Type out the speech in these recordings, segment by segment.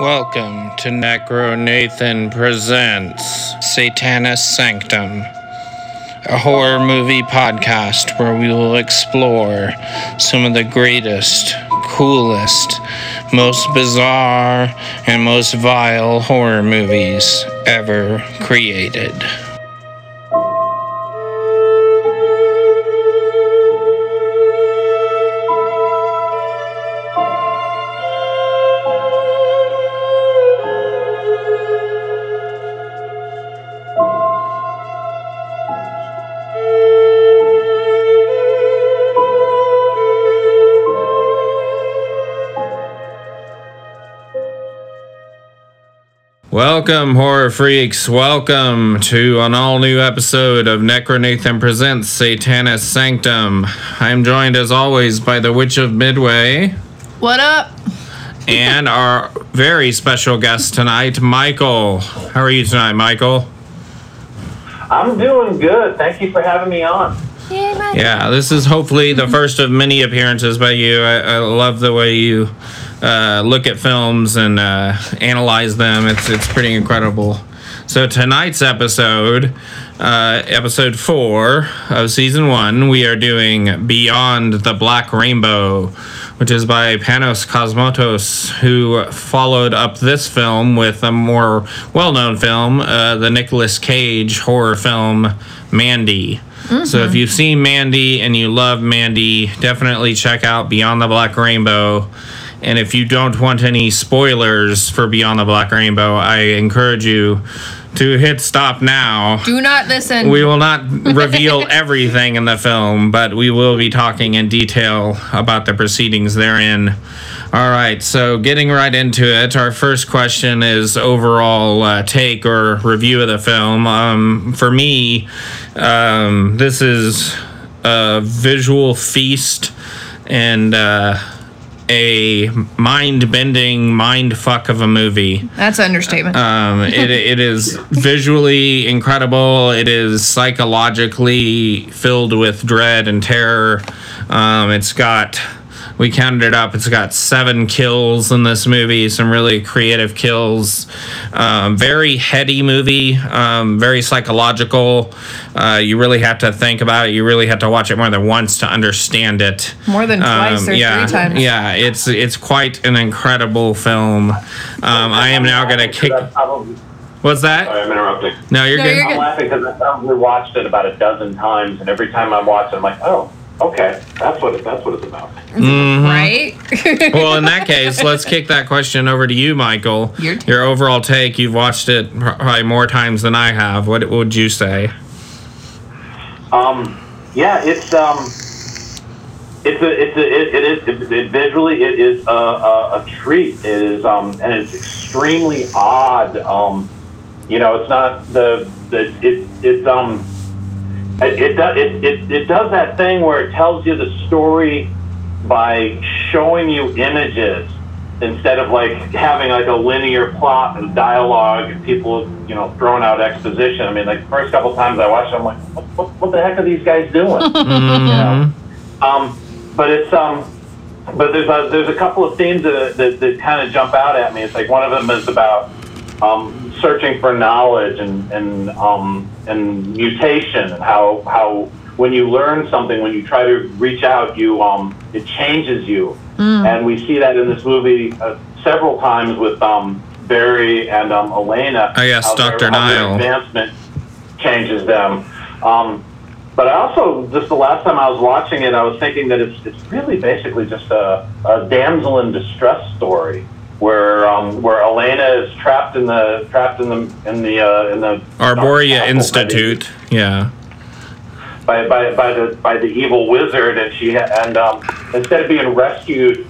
Welcome to NEKROnathan Presents Satanis Sanctum, a horror movie podcast where we will explore some of the greatest, coolest, most bizarre, and most vile horror movies ever created. Welcome, horror freaks. Welcome to an all new episode of NEKROnathan Presents Satanis Sanctum. I'm joined as always by the Witch of Midway What up? and our very special guest tonight, Michael. How are you tonight, Michael? I'm doing good. Thank you for having me on. Yeah, this is hopefully the first of many appearances by you. I, I love the way you uh, look at films and uh, analyze them. It's it's pretty incredible. So tonight's episode, uh, episode four of season one, we are doing Beyond the Black Rainbow, which is by Panos Cosmatos, who followed up this film with a more well-known film, uh, the Nicolas Cage horror film Mandy. So if you've seen Mandy and you love Mandy, definitely check out Beyond the Black Rainbow. And if you don't want any spoilers for Beyond the Black Rainbow, I encourage you to hit stop now. Do not listen. We will not reveal everything in the film, but we will be talking in detail about the proceedings therein. All right, so getting right into it, our first question is overall uh, take or review of the film. Um, for me, um, this is a visual feast and uh, a mind bending mind fuck of a movie. That's an understatement. Um, it, it is visually incredible. It is psychologically filled with dread and terror. Um, it's got, we counted it up, it's got seven kills in this movie, some really creative kills. Um, very heady movie, um, very psychological. Uh, you really have to think about it. You really have to watch it more than once to understand it. More than twice or Um, yeah, three times. Yeah, it's it's quite an incredible film. Um, I am now gonna kick. That's probably, What's sorry, that? I'm interrupting. No, you're No, good. you're I'm laughing because I probably watched it about a dozen times, and every time I watch it, I'm like, oh, okay, that's what it, that's what it's about. right? well, in that case, let's kick that question over to you, Michael. Your turn. Your overall take. You've watched it probably more times than I have. What would you say? Um, yeah, it's um, it's a it's a it, it is it, it visually it is a, a, a treat. It is um, and it's extremely odd. Um, you know, it's not the the it it's um. It, it, does, it, it, it does that thing where it tells you the story by showing you images instead of like having like a linear plot and dialogue and people you know throwing out exposition. I mean, like the first couple times I watched, it, I'm like, what, what, what the heck are these guys doing? you know? Um, but it's um, but there's a, there's a couple of themes that that, that kind of jump out at me. It's like one of them is about um, searching for knowledge and and um, and mutation and how how when you learn something, when you try to reach out, you um, it changes you, and we see that in this movie uh, several times with um, Barry and um, Elena. Oh, yes, Dr. how their Nyle. advancement changes them. Um, but I also, just the last time I was watching it, I was thinking that it's it's really basically just a, a damsel in distress story where um, where Elena is trapped in the trapped in the in the uh, in the Arboria castle Institute. Yeah. by, by, by the by the evil wizard, and she and um, instead of being rescued,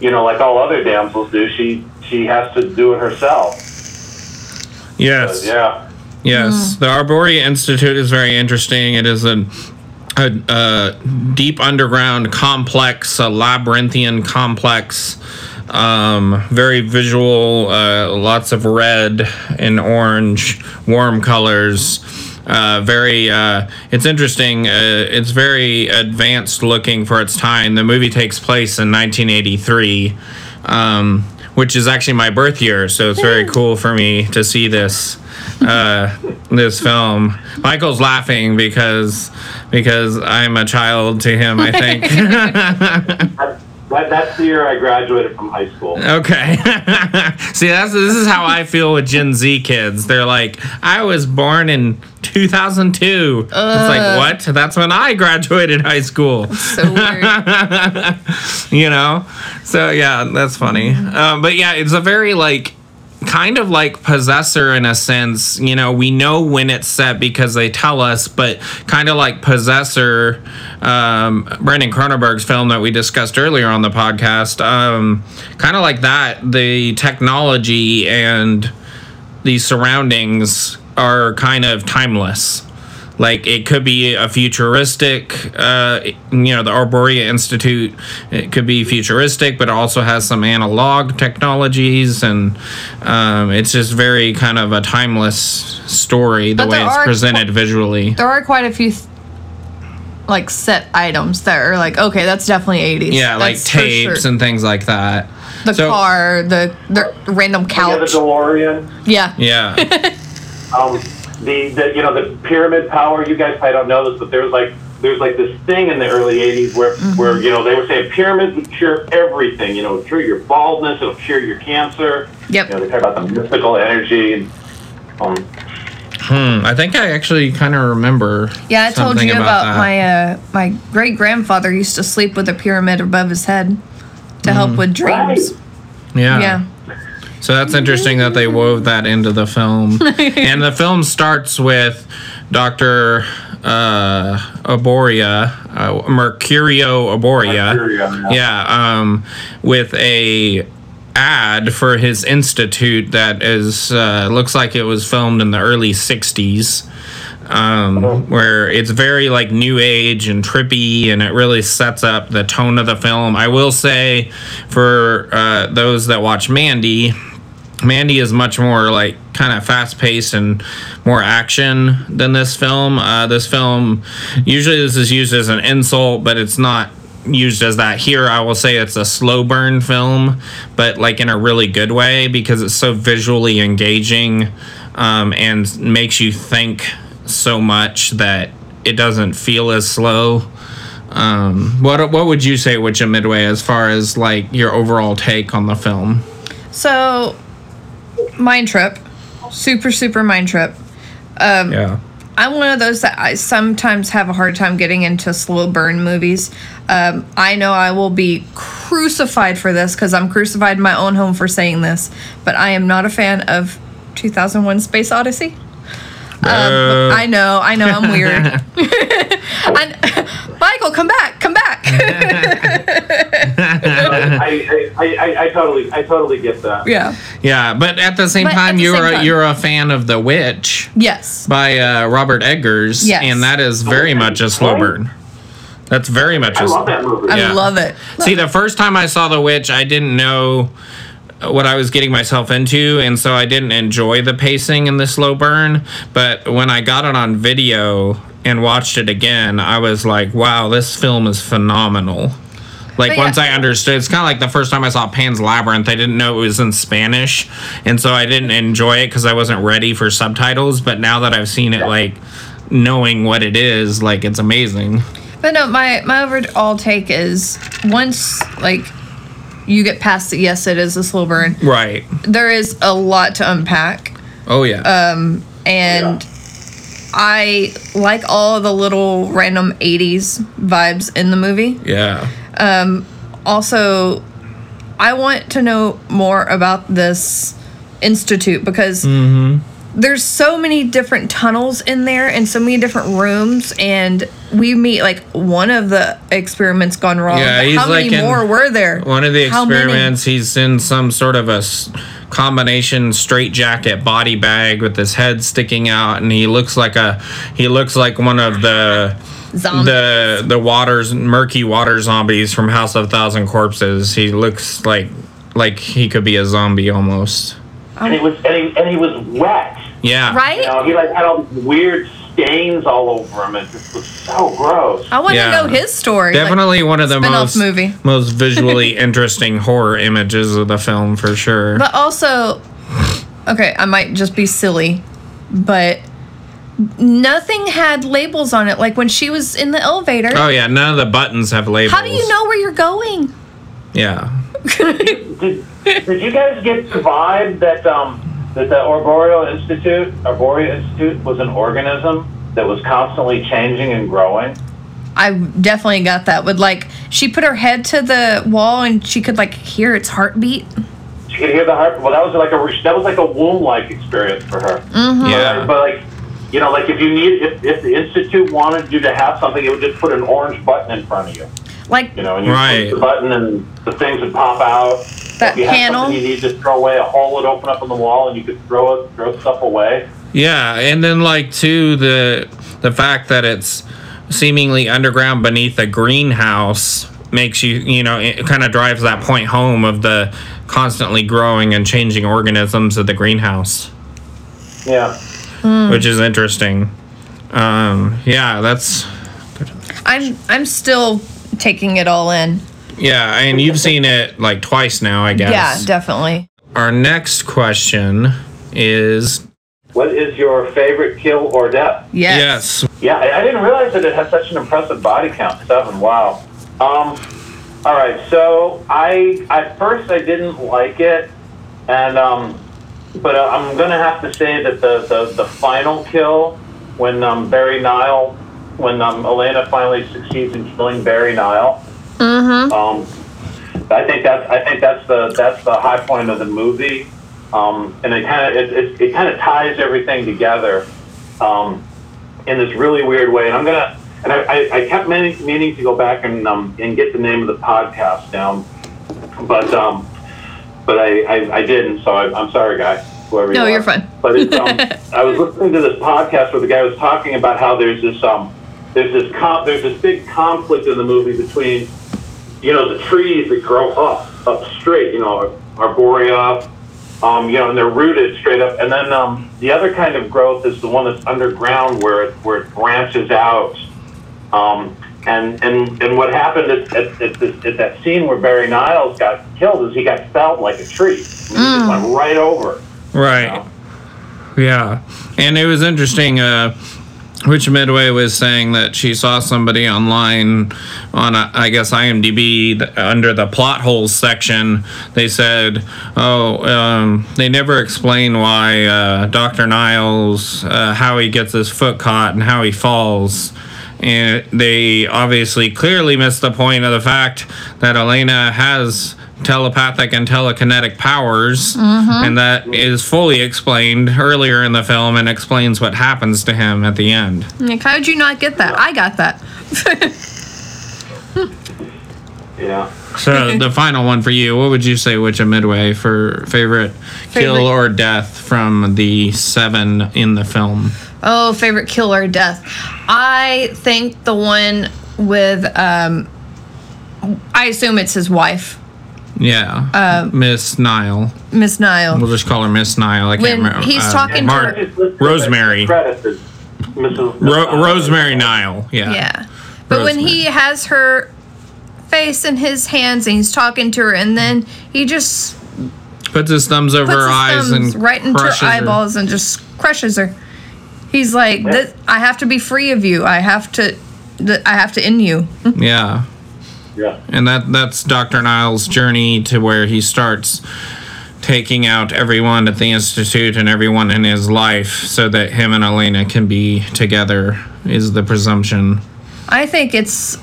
you know, like all other damsels do, she she has to do it herself. Yes. Yeah. Yes, the Arboria Institute is very interesting. It is a, a, a deep underground complex, a labyrinthian complex, um, very visual, uh, lots of red and orange, warm colors. Uh, very, uh, it's interesting. Uh, it's very advanced looking for its time. The movie takes place in 1983. Um, which is actually my birth year. So it's very cool for me to see this uh, this film. Michael's laughing because because I'm a child to him. I think. That, that, that's the year I graduated from high school. Okay. See, that's this is how I feel with Gen Z kids. They're like, I was born in 2002. it's like, what? That's when I graduated high school. So weird. you know? So yeah, that's funny. Um, but yeah, it's a very like kind of like possessor in a sense you know we know when it's set because they tell us but kind of like possessor um brandon cronenberg's film that we discussed earlier on the podcast um kind of like that the technology and the surroundings are kind of timeless like it could be a futuristic uh, you know the arboria institute it could be futuristic but it also has some analog technologies and um, it's just very kind of a timeless story the But way it's are- presented visually. There are quite a few th- like set items that are like okay that's definitely 80s yeah like That's for tapes sure. and things like that. The so- car the, the random Yeah, the DeLorean. yeah. Yeah. Um, the, the you know the pyramid power. You guys probably don't know this, but there's like there's like this thing in the early '80s where where you know they were saying pyramids would cure everything. You know, it'll cure your baldness, it'll cure your cancer. Yep. You know, they talk about the mystical energy. And, um, hmm, i think i actually kind of remember yeah i told you about, that. my uh my great grandfather used to sleep with a pyramid above his head to help with dreams yeah yeah So that's interesting that they wove that into the film. and the film starts with Dr. Uh, Arboria, uh, Mercurio Arboria. Mercurio, yeah. Yeah, um, with a ad for his institute that is uh, looks like it was filmed in the early 60s um, where it's very like new age and trippy and it really sets up the tone of the film. I will say for uh, those that watch mandy mandy is much more like kind of fast paced and more action than this film. Uh, this film usually this is used as an insult but it's not used as that. Here i will say it's a slow burn film but like in a really good way because it's so visually engaging um, and makes you think so much that it doesn't feel as slow um, what what would you say Witch of Midway as far as like your overall take on the film? so mind trip super super mind trip um Yeah. I'm one of those that I sometimes have a hard time getting into slow burn movies. Um, I know I will be crucified for this because I'm crucified in my own home for saying this, but I am not a fan of 2001 Space Odyssey. Uh, I know, I know, I'm weird. I, Michael, come back, come back. I, I, I, I totally I totally get that. yeah. yeah, but at the same But time, the you're same a, time- you're a fan of The Witch Yes. by uh, Robert Eggers, Yes. and that is very much a slow Right. burn. That's very much I a love that movie. I Yeah. love it. See, the first time I saw The Witch, I didn't know what I was getting myself into, and so I didn't enjoy the pacing and the slow burn. But when I got it on video and watched it again, I was like, wow, this film is phenomenal. Like, yeah. once I understood, it's kind of like the first time I saw Pan's Labyrinth, I didn't know it was in Spanish, and so I didn't enjoy it because I wasn't ready for subtitles. But now that I've seen it, like, knowing what it is, like, it's amazing. But no, my my overall take is once like you get past it, yes, it is a slow burn. Right. There is a lot to unpack, Oh, yeah. Um, and I like all the little random '80s vibes in the movie. yeah. Um, also, I want to know more about this institute because there's so many different tunnels in there and so many different rooms and we meet like one of the experiments gone wrong. Yeah, he's how many like in more were there? One of the experiments, he's in some sort of a combination straight jacket body bag with his head sticking out, and he looks like a he looks like one of the Zombies. the the waters murky water zombies from House of Thousand Corpses. He looks like like he could be a zombie almost. And he was and he, and he was wet. Yeah. Right? You know, he like had all this weird stains all over him. It just was so gross. I want Yeah. to know his story. like- Definitely one of the spin-off most movie. most visually interesting horror images of the film for sure. But also, okay, I might just be silly, but nothing had labels on it. Like when she was in the elevator. oh yeah, none of the buttons have labels. how do you know where you're going? Yeah. Did, did you guys get the vibe that um, that the Arboreal Institute, Arboreal Institute, was an organism that was constantly changing and growing? I definitely got that. With like, she put her head to the wall and she could like hear its heartbeat. She could hear the heart. Well, that was like a that was like a womb-like experience for her. Mm-hmm. Yeah. But like, you know, like if you need if, if the institute wanted you to have something, it would just put an orange button in front of you. Like, You know, and you Right. push the button and the things would pop out. That if you had panel? something you need to throw away, a hole would open up in the wall, and you could throw it, throw stuff away. Yeah, and then like too the the fact that it's seemingly underground beneath a greenhouse makes you you know it kind of drives that point home of the constantly growing and changing organisms of the greenhouse, Yeah. which is interesting. Um, yeah, that's I'm I'm still taking it all in. yeah, and you've seen it like twice now, I guess. Yeah, definitely. Our next question is What is your favorite kill or death? Yes. yes, Yeah, I, I didn't realize that it had such an impressive body count. Seven. Wow. Um. All right. So I at first I didn't like it, and um, but uh, I'm gonna have to say that the the, the final kill when um, Barry Nyle when um, Elena finally succeeds in killing Barry Nyle. Mm-hmm. Um, I think that's I think that's the that's the high point of the movie, um, and it kind of it, it, it kind of ties everything together um, in this really weird way. And I'm gonna and I, I, I kept meaning, meaning to go back and um, and get the name of the podcast down, but um, but I, I, I didn't. So I, I'm sorry, guy. Whoever you No, are. you're fine. But um, I was listening to this podcast where the guy was talking about how there's this um, there's this com- there's this big conflict in the movie between you know the trees that grow up up straight, you know, arboria, um, you know, and they're rooted straight up, and then um, the other kind of growth is the one that's underground where it where it branches out. Um, and, and and what happened at, at, at, this, at that scene where Barry Nyles got killed is he got felled like a tree. He just went right over. right. Yeah, and it was interesting. Uh, which Midway was saying that she saw somebody online on, uh, I guess, IMDb under the plot holes section. They said, "Oh, um, they never explain why uh, Doctor Nyles, uh, how he gets his foot caught and how he falls." And they obviously clearly missed the point of the fact that Elena has telepathic and telekinetic powers, and that is fully explained earlier in the film and explains what happens to him at the end. Like, how did you not get that? I got that. Yeah. So the final one for you, what would you say, Witch of Midway, for favorite, kill or death from the seven in the film? oh, favorite kill or death. I think the one with um I assume it's his wife, Yeah, Miss Nyle. Miss Nyle. We'll just call her Miss Nyle. I can't When remember. he's uh, talking to Mar- her- Rosemary. Credits is Mrs. Ro- Rosemary Nyle. Yeah. Yeah. But when he has her face in his hands and he's talking to her and then he just Puts his thumbs over puts her his eyes thumbs and right into her crushes her. eyeballs and just crushes her. He's like, this, I have to be free of you. I have to, th- I have to end you. Yeah. Yeah. and that that's Dr. Nyle's journey to where he starts taking out everyone at the institute and everyone in his life so that him and Elena can be together is the presumption. I think it's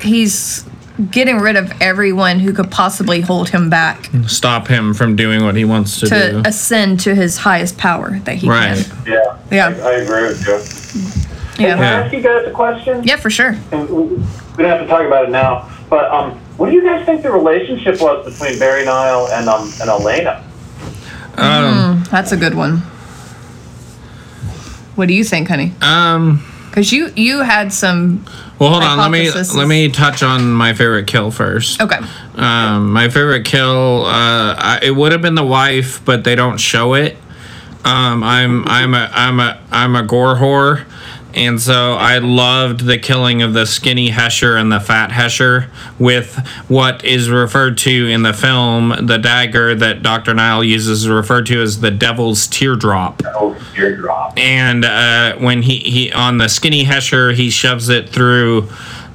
he's getting rid of everyone who could possibly hold him back Stop him from doing what he wants to, do. to do. ascend to his highest power that he Right. can. Yeah. Yeah. I, I agree with you. Yeah. Can I ask you guys a question? Yeah, for sure. And we we don't have to talk about it now, but um, what do you guys think the relationship was between Barry Nyle and um and Elena? Um, That's a good one. What do you think, honey? um Because you you had some. well hold on, let me let me touch on my favorite kill first. Okay. Um, my favorite kill, uh, I, it would have been the wife, but they don't show it. Um, I'm I'm a I'm a I'm a gore whore, and so I loved the killing of the skinny Hesher and the fat Hesher with what is referred to in the film the dagger that Doctor Nyle uses is referred to as the Devil's Teardrop. Oh, teardrop. and uh, when he, he on the skinny hesher he shoves it through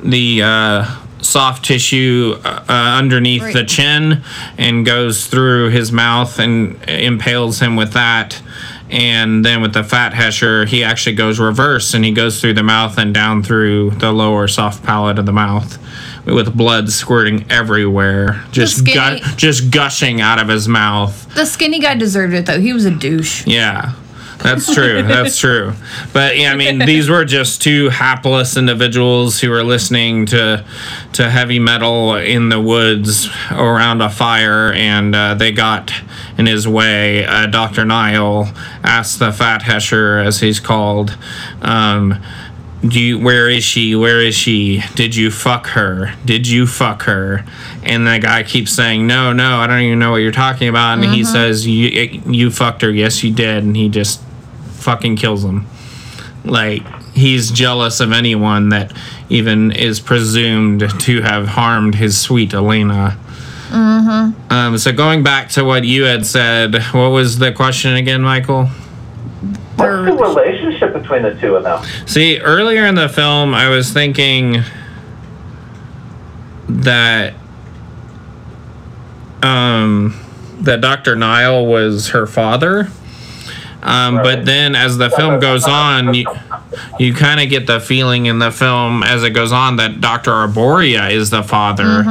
the uh, soft tissue uh, uh, underneath Right. the chin and goes through his mouth and impales him with that and then with the fat hesher he actually goes reverse and he goes through the mouth and down through the lower soft palate of the mouth with blood squirting everywhere just skinny- gu- just gushing out of his mouth The skinny guy deserved it though. He was a douche. yeah, that's true. That's true. But yeah, I mean, these were just two hapless individuals who were listening to to heavy metal in the woods around a fire, and uh, they got in his way. Uh, Doctor Nyle asked the Fat Hesher, as he's called. Um, do you, where is she? Where is she? Did you fuck her? Did you fuck her? And the guy keeps saying, No, no, I don't even know what you're talking about. And he says, you, you fucked her. Yes, you did. And he just fucking kills him. Like, he's jealous of anyone that even is presumed to have harmed his sweet Elena. Mm-hmm. Um, so, going back to what you had said, what was the question again, Michael? What's the relationship between the two of them? See, earlier in the film, I was thinking that um, that Dr. Nyle was her father. Um, But then, as the film goes on, you, you kind of get the feeling in the film as it goes on that Dr. Arboria is the father.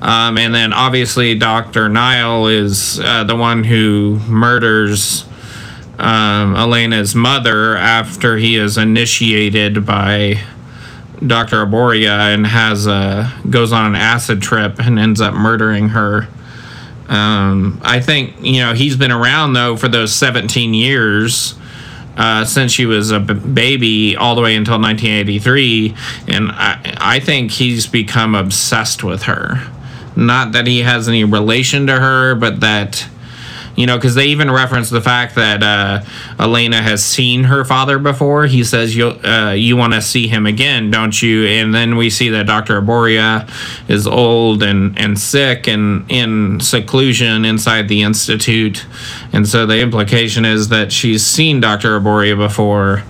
Um, and then, obviously, Dr. Nyle is uh, the one who murders um, Elena's mother after he is initiated by Dr. Arboria and has a goes on an acid trip and ends up murdering her. Um, I think you know he's been around though for those 17 years uh, since she was a b- baby all the way until 1983, and I I think he's become obsessed with her. Not that he has any relation to her, but that you know, because they even reference the fact that uh, Elena has seen her father before. He says, "You uh, you want to see him again, don't you?" And then we see that Doctor Arboria is old and and sick and in seclusion inside the institute, and so the implication is that she's seen Doctor Arboria before.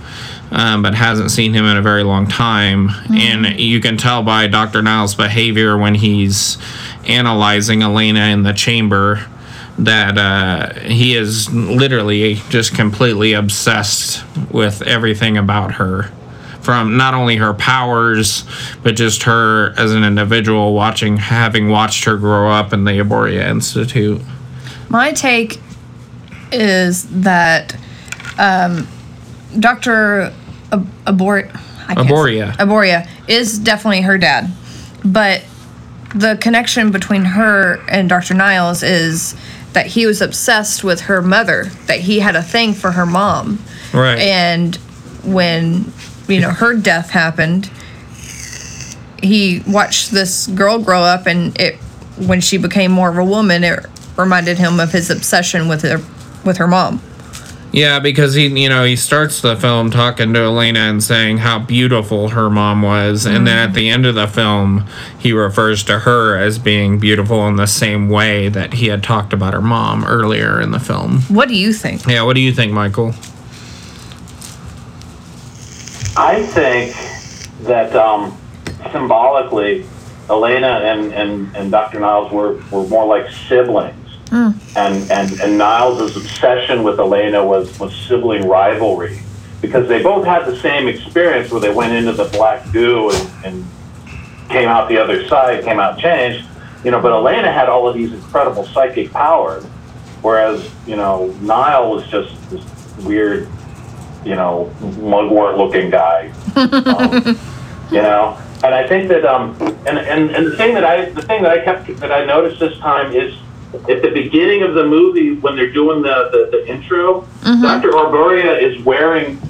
Um, but hasn't seen him in a very long time. And you can tell by Dr. Nyle's behavior when he's analyzing Elena in the chamber that uh, he is literally just completely obsessed with everything about her from not only her powers but just her as an individual watching having watched her grow up in the Arboria Institute. My take is that um, Dr. Ab- Abor- I Arboria. Arboria is definitely her dad, but the connection between her and Dr. Nyles is that he was obsessed with her mother, that he had a thing for her mom. Right. And when, you know, her death happened, he watched this girl grow up and it when she became more of a woman, it reminded him of his obsession with her with her mom. Yeah, because he, you know, he starts the film talking to Elena and saying how beautiful her mom was, and then at the end of the film, he refers to her as being beautiful in the same way that he had talked about her mom earlier in the film. What do you think? Yeah, what do you think, Michael? I think that um, symbolically, Elena and, and, and Dr. Nyles were, were more like siblings. And, and, and Nyle's obsession with Elena was, was sibling rivalry because they both had the same experience where they went into the black goo and, and came out the other side, came out changed. You know, but Elena had all of these incredible psychic powers, whereas, you know, Nyle was just this weird, you know, mugwort looking guy. Um, you know, and I think that um, and, and and the thing that I the thing that I kept that I noticed this time is at the beginning of the movie when they're doing the the, the intro, mm-hmm. Dr. Arboria is wearing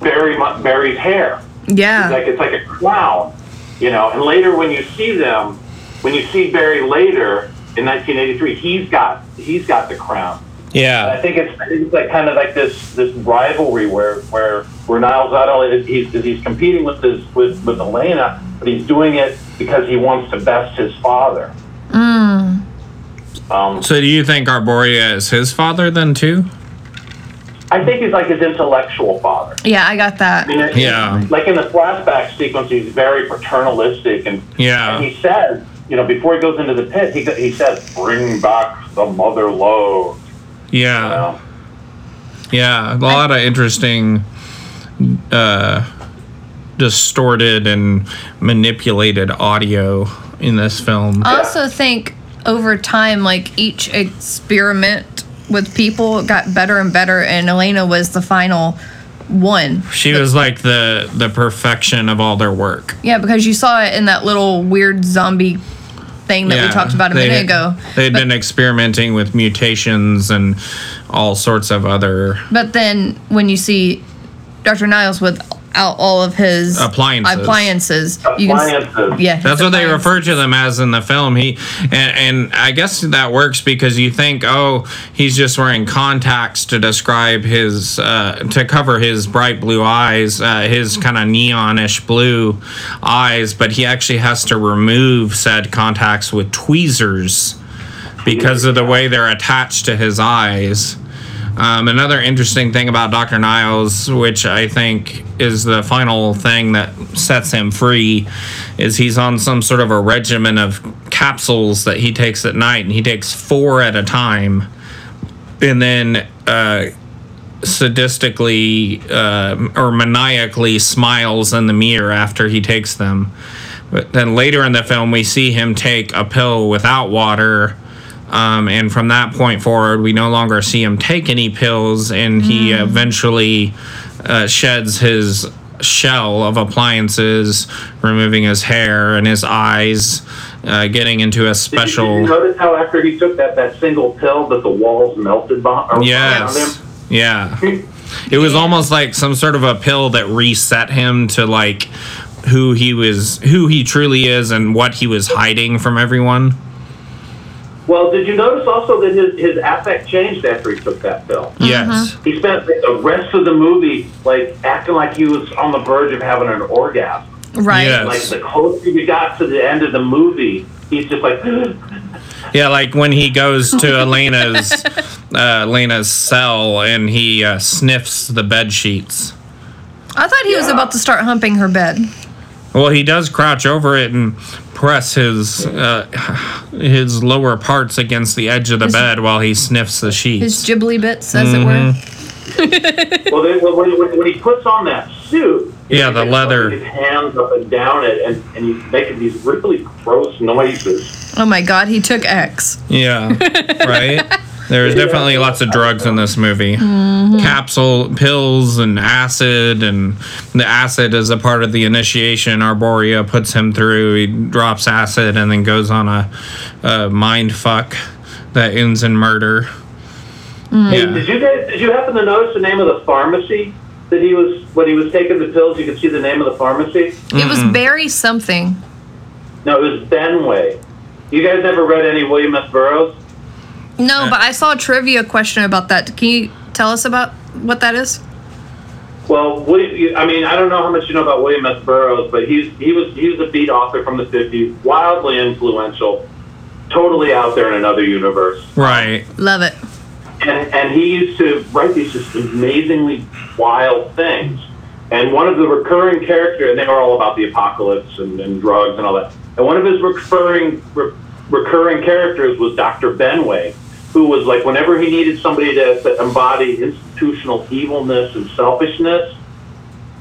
Barry Barry's hair. Yeah. Like it's like a crown, you know. And later when you see them, when you see Barry later in 1983, he's got he's got the crown. Yeah. I think it's, it's like kind of like this this rivalry where where where Nyles not only he's he's competing with his with with Elena, but he's doing it because he wants to best his father. Mm. Um, So do you think Arboria is his father then too? I think he's like his intellectual father. Yeah, I got that. I mean, Yeah. Like in the flashback sequence, he's very paternalistic, and Yeah. and he says, you know, before he goes into the pit, he he says, "Bring back the mother lode." You Yeah. know? Yeah. A lot of interesting uh distorted and manipulated audio in this film. I also think over time, like each experiment with people got better and better, and Elena was the final one. She was like the the perfection of all their work. Yeah, because you saw it in that little weird zombie thing that we talked about a minute had- ago. They'd But- been experimenting with mutations and all sorts of other But then when you see Dr. Nyles without all of his Appliances. appliances, you can s- Appliances. yeah, his That's what they appliances. refer to them as in the film. He and, and I guess that works because you think, oh, he's just wearing contacts to describe his uh, to cover his bright blue eyes, uh, his kind of neonish blue eyes, but he actually has to remove said contacts with tweezers because of the way they're attached to his eyes. Um, another interesting thing about Dr. Nyles, which I think is the final thing that sets him free, is he's on some sort of a regimen of capsules that he takes at night, and he takes four at a time. And then uh, sadistically uh, or maniacally smiles in the mirror after he takes them. But then later in the film, we see him take a pill without water. Um, and from that point forward, we no longer see him take any pills, and he eventually uh, sheds his shell of appliances, removing his hair and his eyes, uh, getting into a Did you, did special. you notice how after he took that, that single pill that the walls melted behind, around Yes. him? Yeah. It was almost like some sort of a pill that reset him to like who he was, who he truly is, and what he was hiding from everyone. Well, did you notice also that his, his affect changed after he took that pill? Yes. He spent the rest of the movie like acting like he was on the verge of having an orgasm. right. Yeah. Like the closer we got to the end of the movie, he's just like, Yeah, like when he goes to Elena's uh, Elena's cell and he uh, sniffs the bed sheets. I thought he was about to start humping her bed. Well, he does crouch over it and press his uh, his lower parts against the edge of the His- bed while he sniffs the sheets. His sheets. ghibli bits, as it were. well, then, when, when, when he puts on that suit, Yeah, the leather. putting His hands up and down it, and, and he's making these really gross noises. Oh my god, he took X. Yeah, right. There's definitely lots of drugs in this movie. Mm-hmm. Capsule pills and acid, and the acid is a part of the initiation. Arboria puts him through. He drops acid and then goes on a, a mind fuck that ends in murder. Mm. Hey, Yeah. did you guys? Did you happen to notice the name of the pharmacy that he was when he was taking the pills? You could see the name of the pharmacy. It was Barry something. No, it was Benway. You guys never read any William S. Burroughs? No, Uh, but I saw a trivia question about that. Can you tell us about what that is? Well, William, I mean, I don't know how much you know about William S. Burroughs, but he's he was he was a beat author from the '50s, wildly influential, totally out there in another universe. Right. Love it. and, and he used to write these just amazingly wild things. And one of the recurring characters, and they were all about the apocalypse and, and drugs and all that. And one of his recurring re, recurring characters was Dr. Benway, who was like whenever he needed somebody to, to embody institutional evilness and selfishness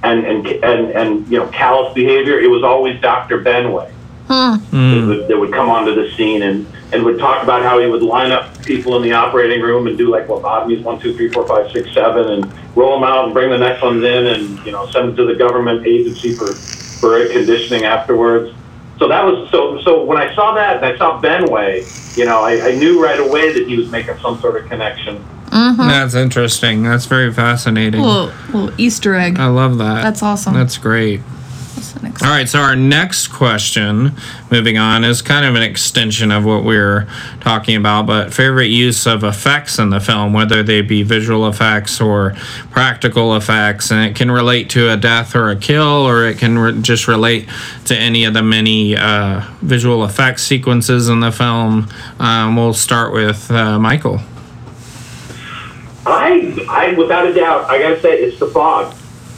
and, and and and you know callous behavior, it was always Dr. Benway hmm. that, hmm. would, that would come onto the scene and, and would talk about how he would line up people in the operating room and do like lobotomies one, two, three, four, five, six, seven, and roll them out and bring the next ones in and you know send them to the government agency for for air conditioning afterwards. So that was so. So when I saw that, and I saw Benway, you know, I, I knew right away that he was making some sort of connection. Mm-hmm. That's interesting. That's very fascinating. Little, little Easter egg. I love that. That's awesome. That's great. What's the next? All right, so our next question, moving on, is kind of an extension of what we are talking about, but favorite use of effects in the film, whether they be visual effects or practical effects, and it can relate to a death or a kill, or it can re- just relate to any of the many uh, visual effects sequences in the film. Um, we'll start with uh, Michael. I, I, without a doubt, I gotta say it's the fog.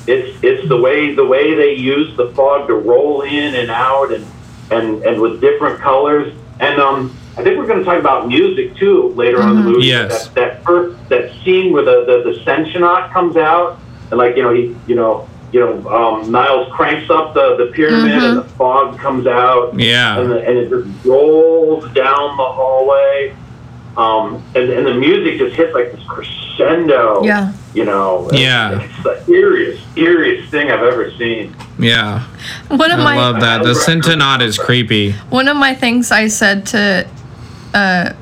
It's it's the way the way they use the fog to roll in and out and and and with different colors. And um, I think we're going to talk about music too later on in the movie. Yes. That, that first that scene where the the, the Sentionaut comes out and like you know he you know you know um, Nyles cranks up the the pyramid and the fog comes out Yeah. and, the, and it just rolls down the hallway. Um, and, and the music just hits like this crescendo. Yeah. You know. Yeah. It's the eeriest, eeriest thing I've ever seen. Yeah, One of I my love that. The Sentionaut is creepy. one of my things I said to uh,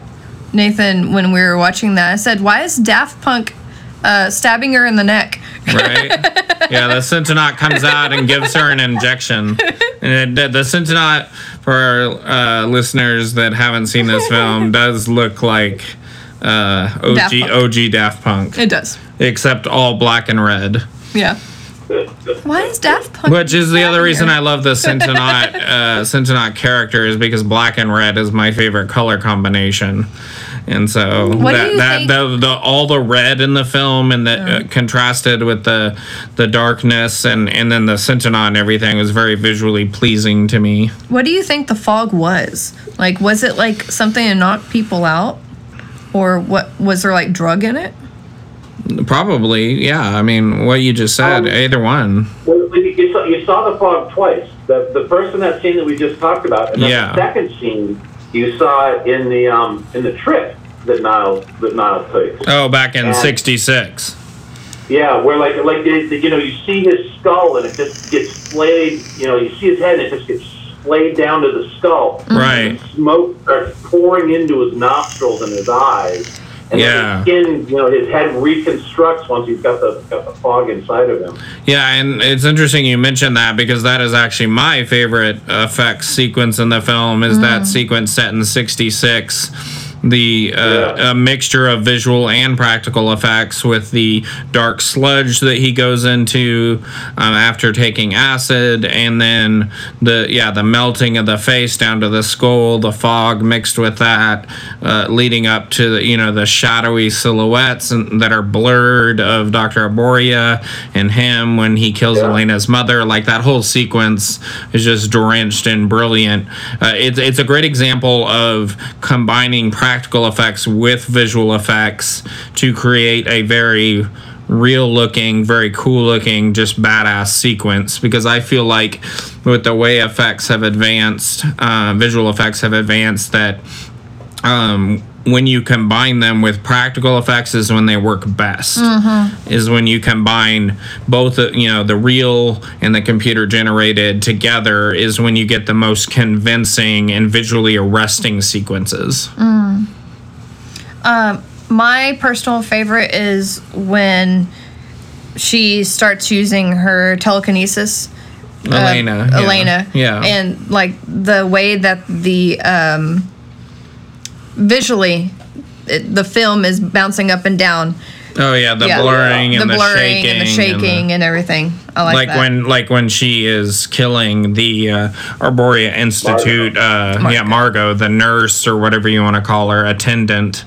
Nathan when we were watching that, I said, "Why is Daft Punk uh, stabbing her in the neck?" right? yeah, the Sentionaut comes out and gives her an injection. And it, the Sentionaut, for our uh, listeners that haven't seen this film, does look like uh, OG Daft OG Daft Punk, It does. except all black and red. Yeah. Why is Daft Punk? Which is the other reason? I love the Sentionaut uh, Sentionaut character is because black and red is my favorite color combination. And so What that, that the, the all the red in the film and the uh, contrasted with the the darkness and and then the Sentionaut and everything was very visually pleasing to me. What do you think the fog was? Like, was it like something to knock people out, or what? Was there like drug in it? Probably, yeah. I mean, what you just said, Um, either one. Well, you, you saw, you saw the fog twice. The, the first in that scene that we just talked about, and then Yeah. the second scene you saw it in the um, in the trip that Nyles that Nyles takes. Oh, back in Um, '66. Yeah, where like like they, they- you know you see his skull and it just gets splayed. You know you see his head and it just gets splayed down to the skull. Right. And smoke starts pouring into his nostrils and his eyes. And Yeah. his skin, you know, his head reconstructs once he's got the got the fog inside of him. Yeah, and it's interesting you mentioned that because that is actually my favorite effects sequence in the film is mm. that sequence set in 66 the uh, Yeah. a mixture of visual and practical effects with the dark sludge that he goes into um, after taking acid and then the yeah the melting of the face down to the skull the fog mixed with that uh, leading up to the, you know the shadowy silhouettes and, that are blurred of Dr. Arboria and him when he kills Yeah. Elena's mother like that whole sequence is just drenched and brilliant uh, it's, it's a great example of combining practical effects with visual effects to create a very real looking, very cool looking, just badass sequence. Because I feel like with the way effects have advanced, uh, visual effects have advanced, that um, when you combine them with practical effects is when they work best. Is when you combine both, you know, the real and the computer generated together is when you get the most convincing and visually arresting sequences. My personal favorite is when she starts using her telekinesis. uh, Elena. yeah. Elena. Yeah. And like the way that the um, visually it, the film is bouncing up and down. oh yeah, the Yeah. blurring and the the, blurring shaking and the shaking and, everything. I like, like that. when like when she is killing the uh, Arboria Institute, uh, yeah, Margot, the nurse or whatever you want to call her, attendant.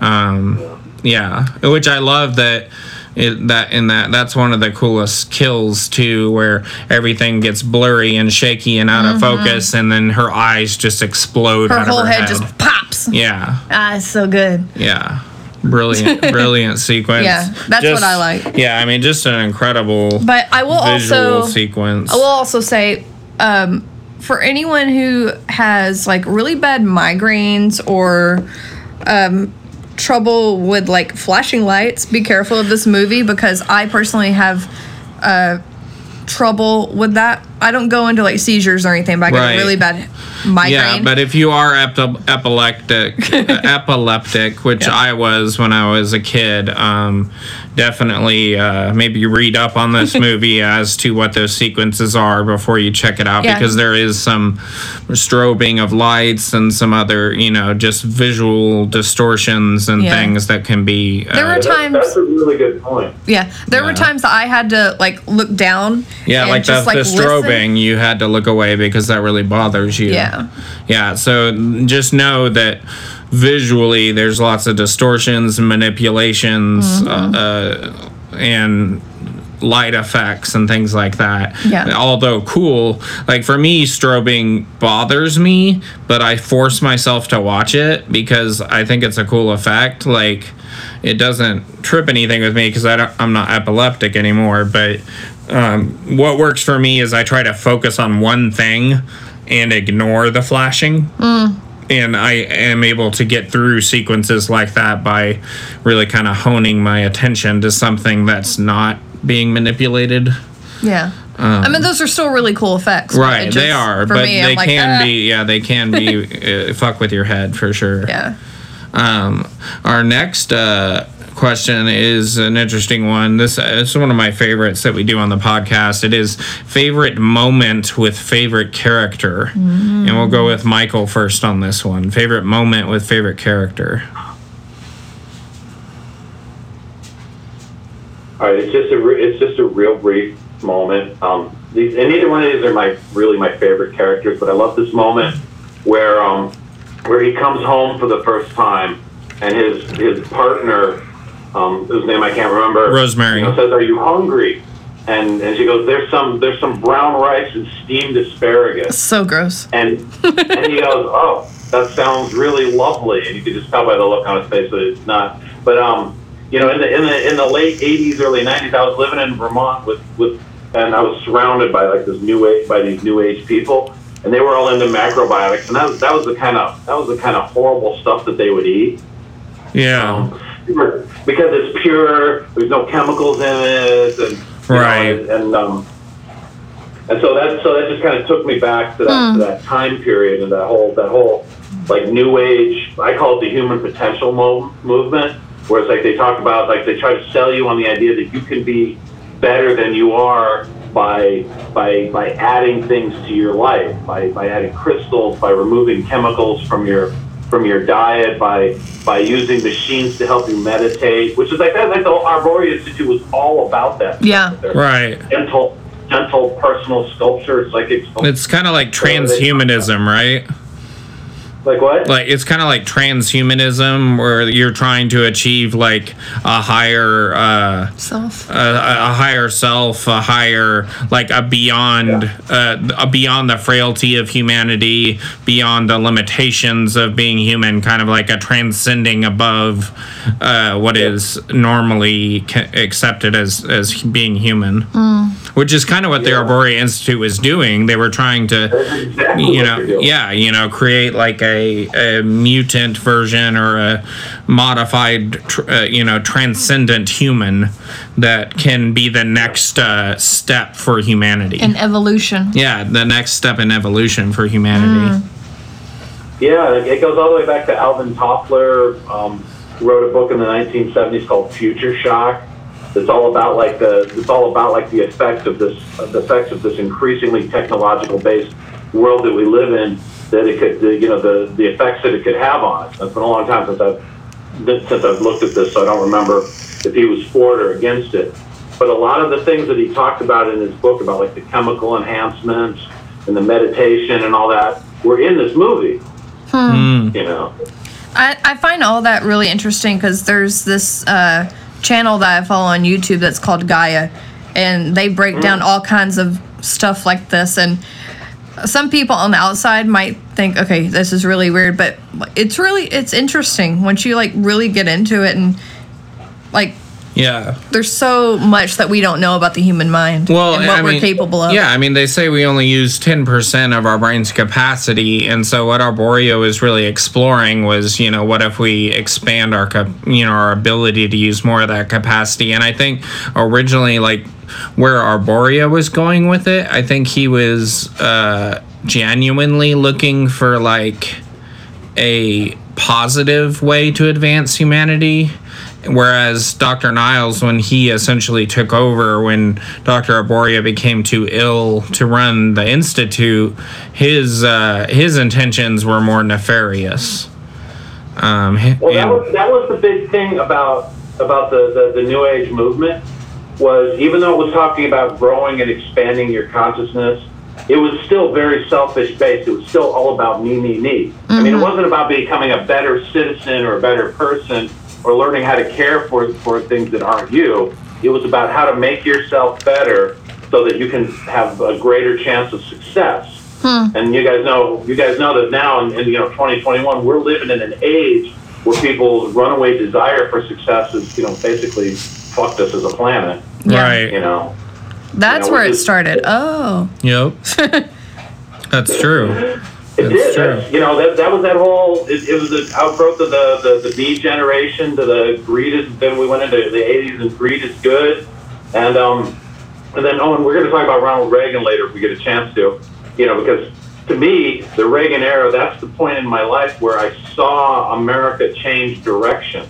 Um, yeah, which I love that. It, that in that that's one of the coolest kills too, where everything gets blurry and shaky and out of focus, and then her eyes just explode. Mm-hmm. her out whole of her head just pops. yeah, Ah, it's so good. yeah. Brilliant, brilliant sequence. Yeah, that's what I like. Yeah, I mean, just an incredible But I will visual also sequence. I will also say, um, for anyone who has like really bad migraines or um, trouble with like flashing lights, be careful of this movie because I personally have uh, trouble with that I don't go into like seizures or anything, but I get Right. a really bad migraine. Yeah, but if you are epi- epileptic, epileptic, which Yeah. I was when I was a kid, um, definitely uh, maybe read up on this movie as to what those sequences are before you check it out, Yeah. because there is some strobing of lights and some other, you know, just visual distortions and Yeah. things that can be. Uh, There were That's, times- that's a really good point. yeah, there were times that I had to like look down. yeah, and like the, just, the listen. Strobing, you had to look away because that really bothers you. Yeah. Yeah, so just know that visually there's lots of distortions manipulations Mm-hmm. uh, uh, and light effects and things like that. Yeah. Although cool, like for me, strobing bothers me, but I force myself to watch it because I think it's a cool effect. Like it doesn't trip anything with me because I don't, I'm not epileptic anymore. But um, what works for me is I try to focus on one thing and ignore the flashing. And I am able to get through sequences like that by really kind of honing my attention to something that's not being manipulated. Yeah. I mean, those are still really cool effects. Um, Right, it they are, for but me, they I'm like, can "Ah." be. Yeah, they can be uh, fuck with your head for sure. Yeah. Um, our next uh, question is an interesting one. This uh, is one of my favorites that we do on the podcast. It is favorite moment with favorite character, and we'll go with Michael first on this one. Favorite moment with favorite character. All right, it's just a re- it's just a real brief moment. Um, these and neither one of these are my really my favorite characters, but I love this moment where um where he comes home for the first time and his his partner, um, whose name I can't remember, Rosemary. you know, says, "Are you hungry?" And and she goes, "There's some there's some brown rice and steamed asparagus." So gross. And and he goes, "Oh, that sounds really lovely." And you could just tell by the look on his face that it's not. But um, you know, in the in the in the late '80s, early '90s, I was living in Vermont with with, and I was surrounded by like this new age by these new age people, and they were all into macrobiotics, and that was that was the kind of that was the kind of horrible stuff that they would eat. Yeah. Um, because it's pure. There's no chemicals in it, and you know, Right. and, and um, and so that so that just kind of took me back to that to that time period and that whole that whole like new age. I call it the human potential mo- movement, where it's like they talk about like they try to sell you on the idea that you can be better than you are by by by adding things to your life, by by adding crystals, by removing chemicals from your from your diet, by by using machines to help you meditate, which is like that. Like the Arboria Institute was all about that. Yeah. Right. Gentle, gentle personal sculpture, psychic. sculpture. It's kind of like transhumanism, right? Like what? like it's kind of like transhumanism where you're trying to achieve like a higher uh Self. a, a higher self a higher like a beyond uh a beyond the frailty of humanity beyond the limitations of being human kind of like a transcending above uh what is normally ca- accepted as as being human which is kind of what the Yeah. arboria institute was doing they were trying to exactly you know yeah you know create like a, a mutant version or a modified tr- uh, you know transcendent human that can be the next uh, step for humanity And evolution. yeah the next step in evolution for humanity Yeah, it it goes all the way back to Alvin Toffler, um, wrote a book in the 1970s called Future Shock. It's all about like the it's all about like the effects of this uh, the effects of this increasingly technological based world that we live in. That it could the, you know the the effects that it could have on us. It's been a long time since I've since I've looked at this, so I don't remember if he was for it or against it. But a lot of the things that he talked about in his book about like the chemical enhancements and the meditation and all that were in this movie. You know, I, I find all that really interesting because there's this uh, channel that I follow on YouTube that's called Gaia, and they break down mm. all kinds of stuff like this. And some people on the outside might think, okay, this is really weird, but it's really it's interesting once you like really get into it and like Yeah. There's so much that we don't know about the human mind Well, and what I we're mean, capable of. Yeah, I mean, they say we only use 10% of our brain's capacity. And so, what Arboria is really exploring was, you know, what if we expand our, you know, our ability to use more of that capacity? And I think originally, like, where Arboria was going with it, I think he was uh, genuinely looking for, like, a positive way to advance humanity. Whereas Dr. Nyles, when he essentially took over, when Dr. Arboria became too ill to run the institute, his uh, his intentions were more nefarious. Um, h- Well, that was that was the big thing about about the, the, the New Age movement was even though it was talking about growing and expanding your consciousness, it was still very selfish based. It was still all about me, me, me. I mean, it wasn't about becoming a better citizen or a better person or learning how to care for for things that aren't you. It was about how to make yourself better so that you can have a greater chance of success. Hmm. And you guys know, you guys know that now in, in you know 2021, we're living in an age where people's runaway desire for success is you know basically fucked us as a planet. Yeah. right. You know, That's You know, where it it's- started. Oh. Yep. That's true. It That's did. true. That's, you know, that, that was that whole. It, it was the outgrowth of the, the the B generation to the greed is. Then we went into the 80s and greed is good, and um, and then oh, and we're going to talk about Ronald Reagan later if we get a chance to. You know, because to me, the Reagan era, that's the point in my life where I saw America change direction.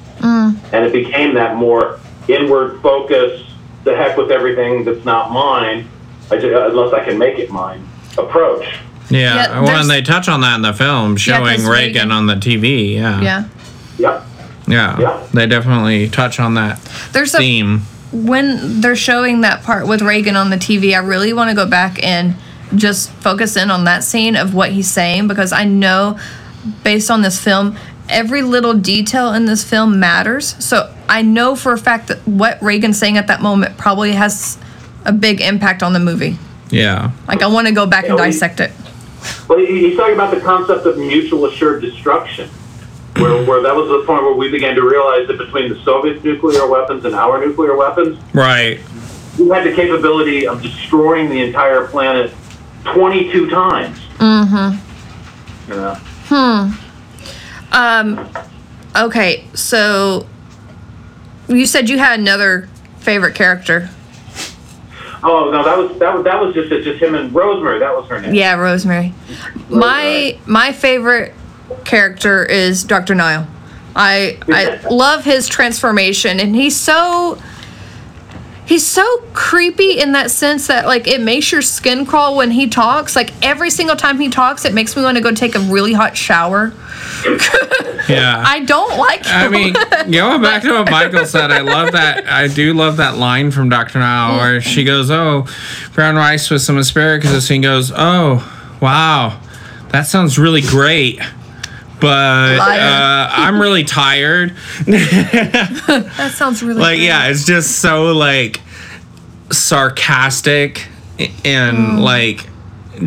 And it became that more inward focus, the heck with everything that's not mine, I ju- unless I can make it mine approach. Yeah. Yeah, well, there's- and they touch on that in the film, showing 'cause Reagan, Reagan- on the TV. Yeah. Yeah. Yep. Yeah. Yeah. They definitely touch on that There's a theme. when they're showing that part with Reagan on the TV, I really want to go back and just focus in on that scene of what he's saying because I know based on this film, every little detail in this film matters. So I know for a fact that what Reagan's saying at that moment probably has a big impact on the movie. Yeah. Like I want to go back and Yeah, we- dissect it. Well, he's talking about the concept of mutual assured destruction, where, where that was the point where we began to realize that between the Soviet nuclear weapons and our nuclear weapons, Right. we had the capability of destroying the entire planet 22 times. Mm-hmm. You know? Um okay, so you said you had another favorite character. Oh no, that was that was that was just just him and Rosemary. That was her name. Yeah, Rosemary. My my favorite character is Dr. Nyle. I I love his transformation and he's so he's so creepy in that sense that like it makes your skin crawl when he talks. Like every single time he talks, it makes me want to go take a really hot shower. Yeah. I don't like him. I mean, going back to what Michael said, I love that. I do love that line from Dr. Now where she goes, "Oh, brown rice with some asparagus," and he goes, "Oh, wow, that sounds really great." But uh, I'm really tired. that sounds really Like, yeah, it's just so like sarcastic and Mm. like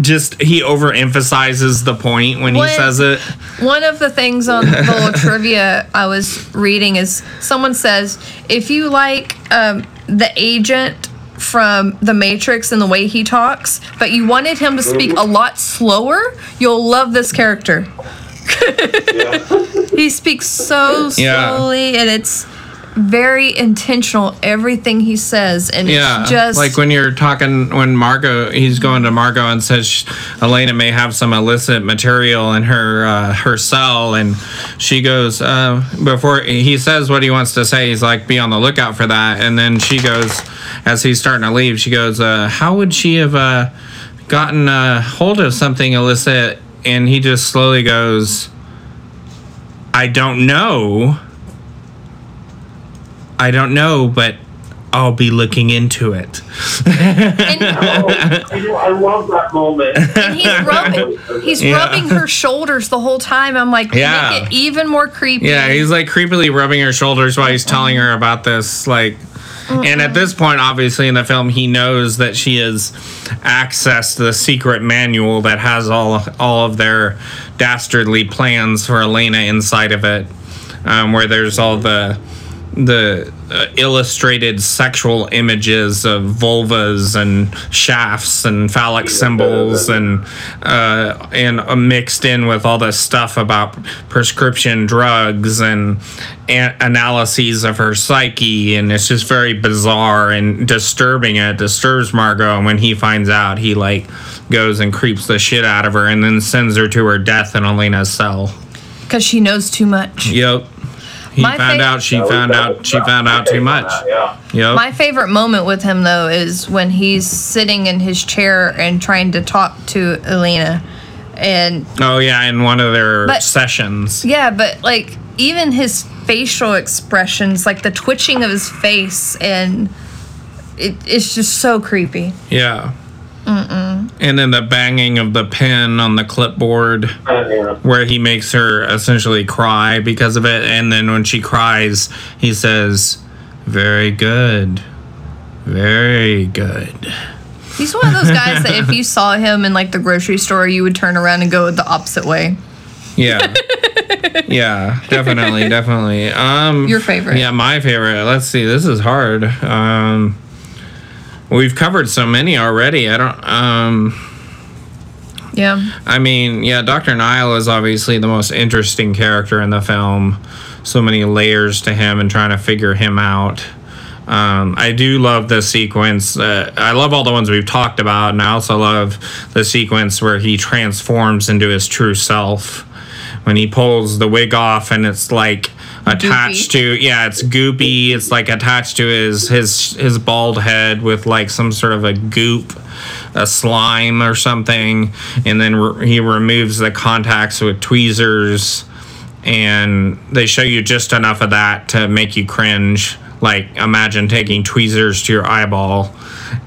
just he overemphasizes the point when he says it. One of the things on the little trivia I was reading is someone says if you like um, the agent from The Matrix and the way he talks, but you wanted him to speak a lot slower, you'll love this character. he speaks so Yeah. slowly and it's very intentional everything he says and Yeah, it's just like when you're talking when Margot, he's going to Margot and says Elena may have some illicit material in her uh, her cell, and she goes uh, before he says what he wants to say. He's like, "Be on the lookout for that," and then she goes, as he's starting to leave, she goes, uh, "How would she have uh, gotten uh, hold of something illicit?" And he just slowly goes, "I don't know." I don't know, but I'll be looking into it. and, Oh, I, know, I love that moment. and he's rubbing he's Yeah. rubbing her shoulders the whole time. I'm like, Yeah. make it even more creepy. Yeah, he's like creepily rubbing her shoulders while he's telling her about this. Like, and at this point, obviously, in the film, he knows that she has accessed the secret manual that has all all of their dastardly plans for Elena inside of it, um, where there's all the the uh, illustrated sexual images of vulvas and shafts and phallic symbols and uh, and uh, mixed in with all this stuff about prescription drugs and a- analyses of her psyche and it's just very bizarre and disturbing it disturbs margot and when he finds out he like goes and creeps the shit out of her and then sends her to her death in elena's cell Because she knows too much. Yep. He My found fa- out she found out she found out too much. that, Yeah. Yep. My favorite moment with him though is when he's sitting in his chair and trying to talk to Elena. And oh yeah, in one of their But- sessions. yeah, but like even his facial expressions, like the twitching of his face and it, it's just so creepy. Yeah. And then the banging of the pen on the clipboard Uh, yeah. where he makes her essentially cry because of it. And then when she cries he says very good. Very good. He's one of those guys that if you saw him in like the grocery store, you would turn around and go the opposite way. yeah. Yeah definitely definitely. Um Your favorite. yeah my favorite. Let's see. This is hard. Um we've covered so many already i don't um Yeah. I mean, yeah, Dr. Nyle is obviously the most interesting character in the film. So many layers to him and trying to figure him out. Um, I do love the sequence. Uh, I love all the ones we've talked about, and I also love the sequence where he transforms into his true self. When he pulls the wig off, and it's like attached to yeah, it's goopy. It's like attached to his his his bald head with like some sort of a goop a slime or something, and then re- he removes the contacts with tweezers, and they show you just enough of that to make you cringe. Like imagine taking tweezers to your eyeball,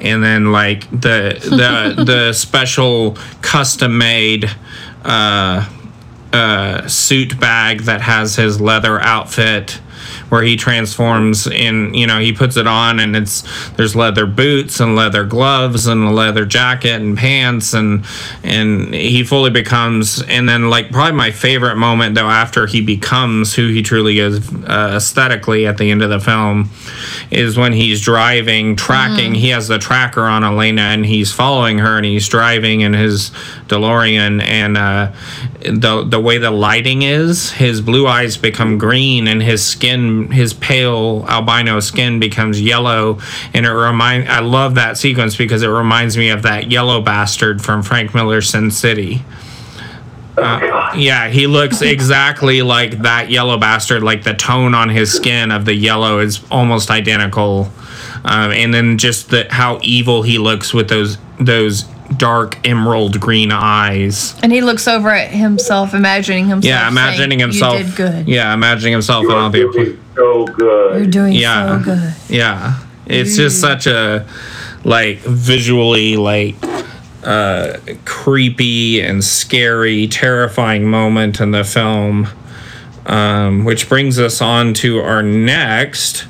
and then like the the the special custom made. Uh, uh, suit bag that has his leather outfit where he transforms in you know he puts it on and it's there's leather boots and leather gloves and a leather jacket and pants and and he fully becomes and then like probably my favorite moment though after he becomes who he truly is uh, aesthetically at the end of the film is when he's driving tracking. He has the tracker on Elena and he's following her and he's driving in his DeLorean and uh, the the way the lighting is his blue eyes become green and his skin his pale albino skin becomes yellow and it remind I love that sequence because it reminds me of that yellow bastard from Frank Miller's Sin City God. yeah, he looks exactly like that yellow bastard. Like the tone on his skin of the yellow is almost identical, um, and then just the how evil he looks with those those dark emerald green eyes. And he looks over at himself, imagining himself. Yeah, imagining saying, himself. You did good. Yeah, imagining himself You're doing so good. You're doing Yeah. so good. Yeah. It's just such a like visually like uh creepy and scary, terrifying moment in the film. Um, which brings us on to our next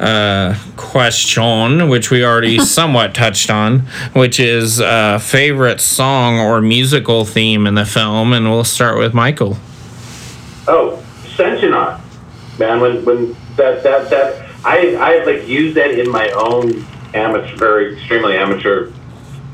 uh, question, which we already somewhat touched on, which is uh, favorite song or musical theme in the film, and we'll start with Michael. Oh, Sentionaut, man. When when that that that I I like used that in my own amateur, very extremely amateur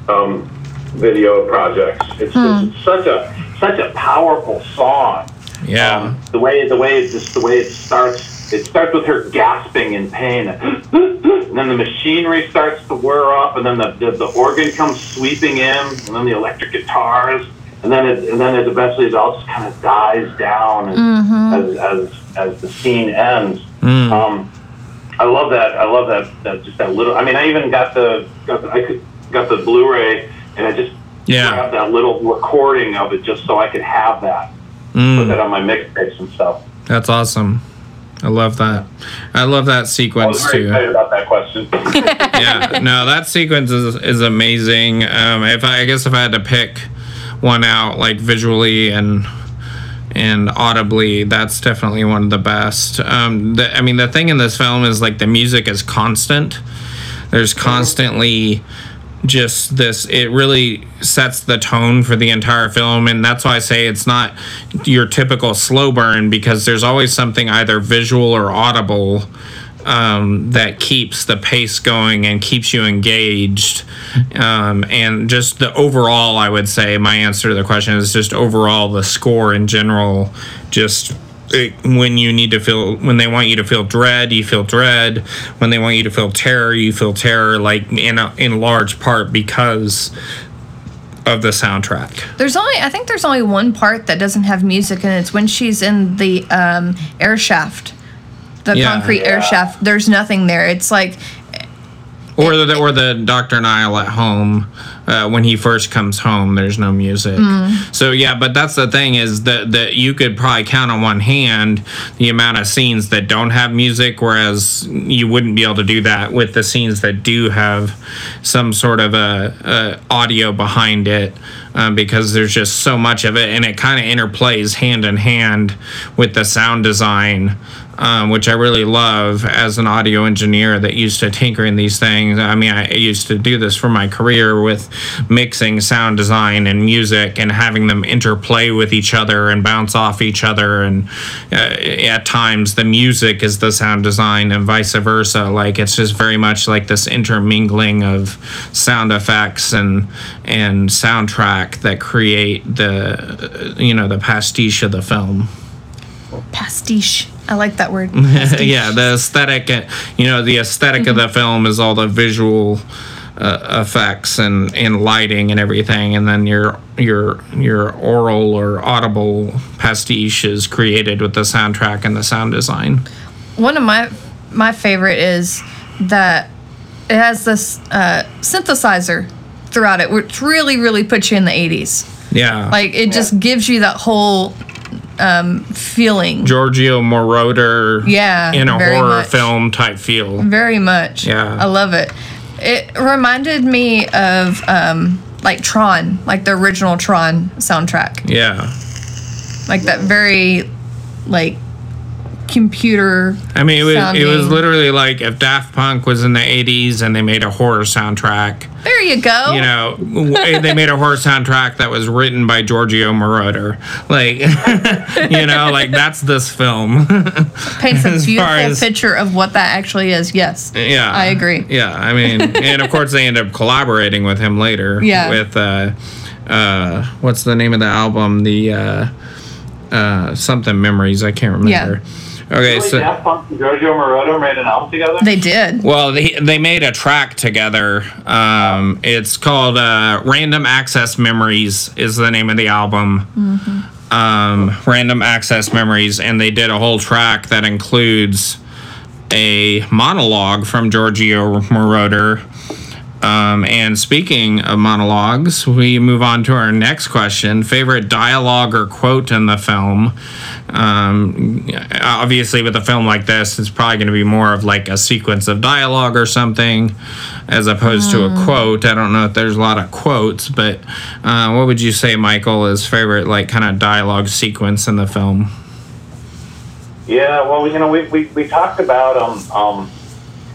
um, video projects. It's, it's such a such a powerful song. Yeah. Um, the way the way it just the way it starts. It starts with her gasping in pain, and then the machinery starts to whir up, and then the, the, the organ comes sweeping in, and then the electric guitars, and then it and then it eventually it all just kind of dies down as, as as as the scene ends. Um, I love that. I love that. That just that little. I mean, I even got the got the, I could, got the Blu-ray, and I just Yeah. grabbed that little recording of it just so I could have that, put Mm, that on my mixtapes and stuff. that's awesome. I love that. I love that I was sequence very too. excited about that question. yeah, no, that sequence is is amazing. Um, if I, I guess if I had to pick one out, like visually and and audibly, that's definitely one of the best. Um, the, I mean, the thing in this film is like the music is constant. There's constantly just this it really sets the tone for the entire film and that's why I say it's not your typical slow burn because there's always something either visual or audible um, that keeps the pace going and keeps you engaged. Um, and just the overall, I would say, my answer to the question is just overall the score in general. Just it, when you need to feel, when they want you to feel dread, you feel dread. When they want you to feel terror, you feel terror. Like in a, in large part because of the soundtrack. There's only I think there's only one part that doesn't have music and it's when she's in the um, air shaft. The Yeah. concrete air shaft. There's nothing there. It's like Or the or the Doctor Nyle at home uh, when he first comes home. There's no music. So yeah, but that's the thing is that that you could probably count on one hand the amount of scenes that don't have music, whereas you wouldn't be able to do that with the scenes that do have some sort of a, a audio behind it. Um, because there's just so much of it, and it kind of interplays hand in hand with the sound design um, which I really love as an audio engineer that used to tinker in these things. I mean, I used to do this for my career with mixing sound design and music and having them interplay with each other and bounce off each other. And uh, at times, the music is the sound design and vice versa. Like it's just very much like this intermingling of sound effects and and soundtrack that create the you know the pastiche of the film. pastiche. I like that word. Yeah, the aesthetic, uh, you know, the esthetic of the film is all the visual uh, effects and, and lighting and everything, and then your your your oral or audible pastiche is created with the soundtrack and the sound design. One of my my favorite is that it has this uh, synthesizer throughout it, which really really puts you in the 80s. Yeah, Like it just gives you that whole um, feeling. Giorgio Moroder, Yeah, in a horror much. film type feel. Very much. Yeah. I love it. It reminded me of um, like Tron, like the original Tron soundtrack. Yeah, Like that very like computer. I mean, it was it was literally like if Daft Punk was in the '80s and they made a horror soundtrack. There you go. you know, they made a horror soundtrack that was written by Giorgio Moroder. Like, you know, like that's this film. paints a beautiful as- picture of what that actually is. Yes. yeah, I agree. Yeah, I mean, and of course they end up collaborating with him later. Yeah. With uh, uh, what's the name of the album? The uh, uh, something memories. I can't remember. Okay, Really, so. Daft Punk and Giorgio Moroder made an album together. They did. Well, they, they made a track together. Um, it's called uh, Random Access Memories, is the name of the album. Um, Random Access Memories, and they did a whole track that includes a monologue from Giorgio Moroder. Um, and speaking of monologues, we move on to our next question favorite dialogue or quote in the film. Um, obviously, with a film like this, it's probably going to be more of like a sequence of dialogue or something as opposed to a quote. I don't know if there's a lot of quotes, but uh, what would you say, Michael, is favorite like kind of dialogue sequence in the film? Yeah, well, you know, we, we, we talked about um um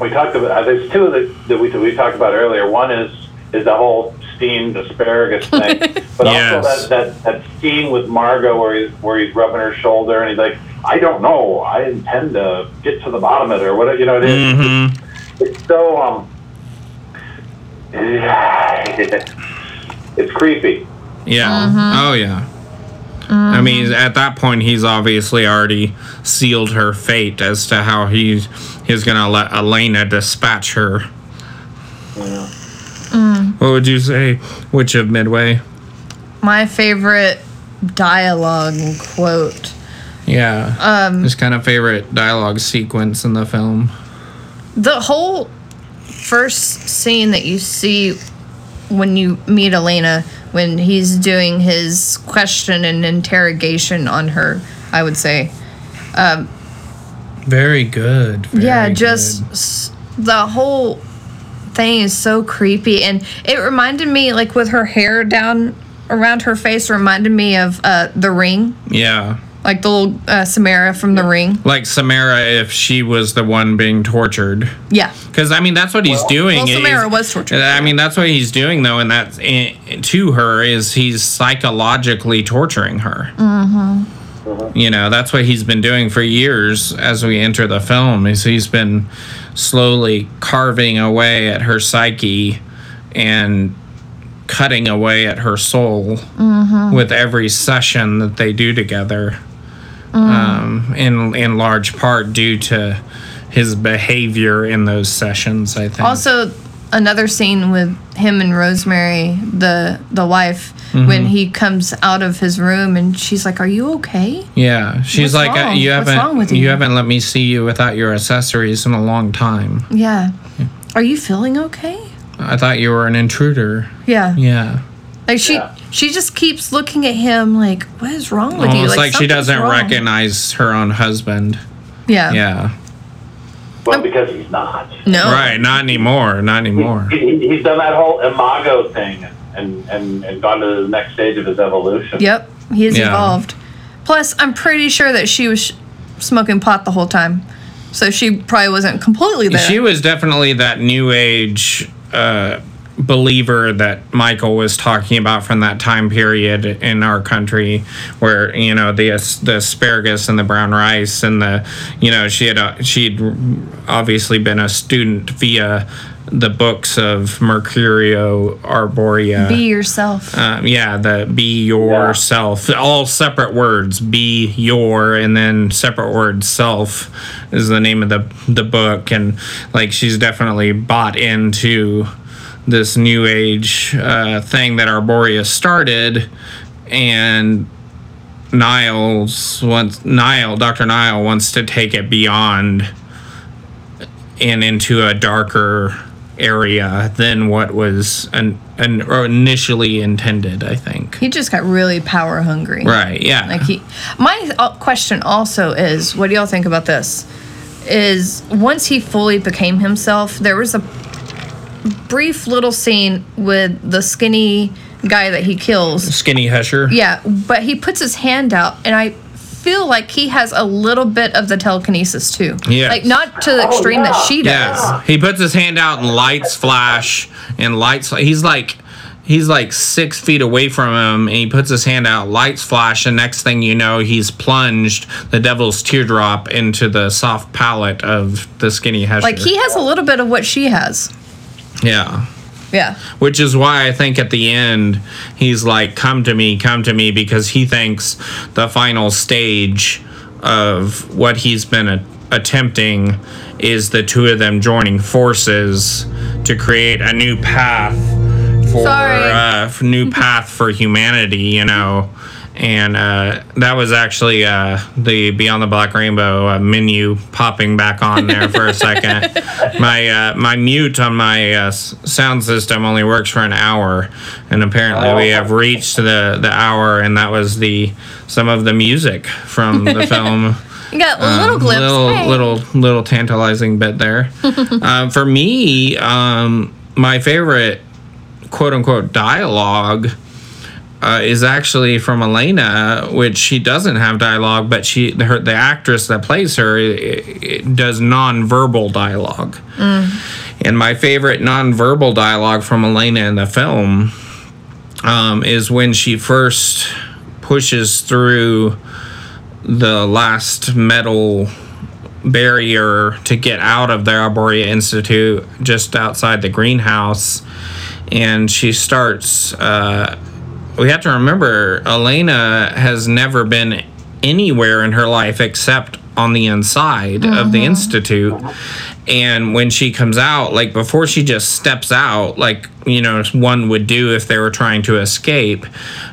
we talked about uh, there's two that, that we we talked about earlier. One is is the whole steamed asparagus thing, but Yes. also that, that that scene with Margot where he's where he's rubbing her shoulder and he's like, I don't know, I intend to get to the bottom of it or whatever. You know, it is. Mm-hmm. It's so um. It's creepy. Yeah. Oh yeah. I mean, at that point, he's obviously already sealed her fate as to how he's he's gonna let Elena dispatch her. Yeah. What would you say? Witch of Midway? My favorite dialogue quote. Yeah. Um. His kind of favorite dialogue sequence in the film. The whole first scene that you see when you meet Elena, when he's doing his question and interrogation on her, I would say. Very good. very yeah, good. just s- the whole thing is so creepy. And it reminded me, like, with her hair down around her face, reminded me of uh, The Ring. yeah. Like the little uh, Samara from The Ring. Like Samara, if she was the one being tortured. Yeah, Because I mean, that's what he's doing. well, is- Samara was tortured. I mean, that's what he's doing though, and that's eh, to her is he's psychologically torturing her. Mm-hmm. You know, that's what he's been doing for years. As we enter the film, is he's been slowly carving away at her psyche and cutting away at her soul with every session that they do together. Um, in in large part due to his behavior in those sessions. I think. Also, another scene with him and Rosemary, the the wife, Mm-hmm. when he comes out of his room and she's like, "Are you okay?" Yeah, she's What's like, uh, you haven't, wrong with you you?" haven't let me see you without your accessories in a long time. Yeah. Are you feeling okay? I thought you were an intruder. Yeah. Yeah, Like she Yeah. she just keeps looking at him like, "What is wrong with you?" almost like, she doesn't wrong. recognize her own husband. Yeah. Yeah, Well, because he's not. No. right. Not anymore. Not anymore. He, he- he's done that whole imago thing and, and, and gone to the next stage of his evolution. Yep. He has Yeah. evolved. Plus, I'm pretty sure that she was smoking pot the whole time, so she probably wasn't completely there. She was definitely that new age uh, believer that Michael was talking about from that time period in our country, where you know the the asparagus and the brown rice and the you know she had uh, she'd obviously been a student via the books of Mercurio Arboria. Be yourself. Um, yeah, the be yourself. All separate words. Be your, and then separate word self is the name of the the book, and like she's definitely bought into this new age uh, thing that Arboria started, and Nyles wants Nyle, Doctor Nyle wants to take it beyond and into a darker area than what was an, an or initially intended. I think. he just got really power hungry. Right. Yeah. Like he. My uh, question also is, what do y'all think about this? Is once he fully became himself, there was a brief little scene with the skinny guy that he kills. Skinny Hesher. Yeah, but he puts his hand out, and I feel like he has a little bit of the telekinesis too. Yes. Like not to the extreme that yeah. she does. Yes. He puts his hand out and lights flash and lights. He's like. He's like six feet away from him, and he puts his hand out. Lights flash, and next thing you know, he's plunged the devil's teardrop into the soft palate of the skinny Hesher. Like he has a little bit of what she has. Yeah. Yeah. Which is why I think at the end he's like, "Come to me, come to me," because he thinks the final stage of what he's been a- attempting is the two of them joining forces to create a new path for Sorry. uh, new path for humanity. You know. And uh, that was actually uh, the Beyond the Black Rainbow uh, menu popping back on there for a second. my uh, my mute on my uh, sound system only works for an hour, and apparently we have reached the, the hour, and that was the some of the music from the film. You got a little glimpse. little Hey. little little tantalizing bit there. um, for me, um, my favorite quote unquote dialogue uh, is actually from Elena, which she doesn't have dialogue, but she her the actress that plays her i i does nonverbal dialogue. And my favorite nonverbal dialogue from Elena in the film um, is when she first pushes through the last metal barrier to get out of the Arboria Institute just outside the greenhouse. And she starts. Uh, we have to remember, Elena has never been anywhere in her life except on the inside of the Institute. And when she comes out, like before she just steps out, like, you know, one would do if they were trying to escape,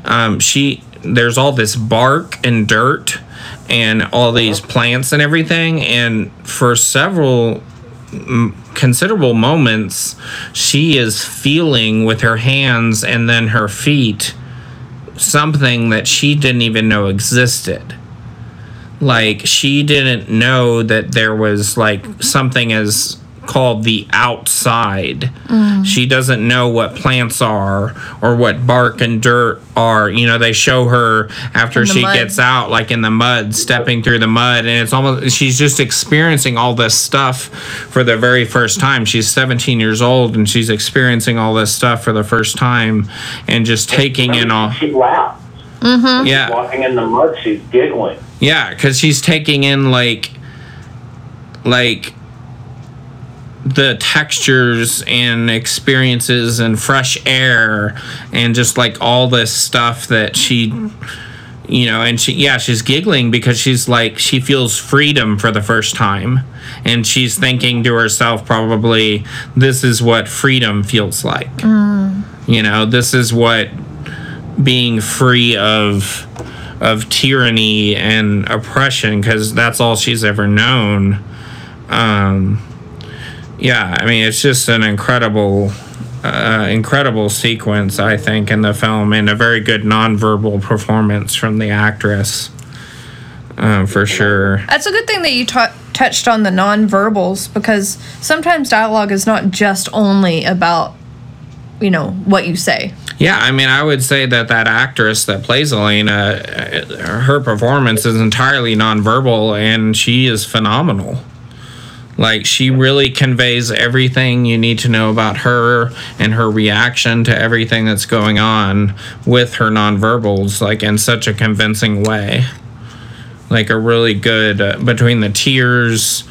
um, she. There's all this bark and dirt and all these plants and everything. And for several considerable moments, she is feeling with her hands and then her feet something that she didn't even know existed. Like she didn't know that there was like something as called the outside. She doesn't know what plants are or what bark and dirt are. You know, they show her after she mud. gets out, like in the mud, stepping through the mud, and it's almost she's just experiencing all this stuff for the very first time. She's 17 years old and she's experiencing all this stuff for the first time and just taking in all. She laughs. Mm-hmm. Yeah. Walking in the mud, she's giggling. Yeah, because she's taking in like, like the textures and experiences and fresh air and just like all this stuff that she you know and she yeah she's giggling because she's like she feels freedom for the first time. And she's thinking to herself probably this is what freedom feels like. You know this is what being free of of tyranny and oppression because that's all she's ever known um yeah i mean it's just an incredible uh, incredible sequence i think in the film and a very good nonverbal performance from the actress um, for sure That's a good thing that you ta- touched on the nonverbals because sometimes dialogue is not just only about, you know, what you say. Yeah, I mean, I would say that that actress that plays Elena, uh, her performance is entirely nonverbal, and she is phenomenal. Like she really conveys everything you need to know about her and her reaction to everything that's going on with her nonverbals, like in such a convincing way. Like a really good uh, between the tears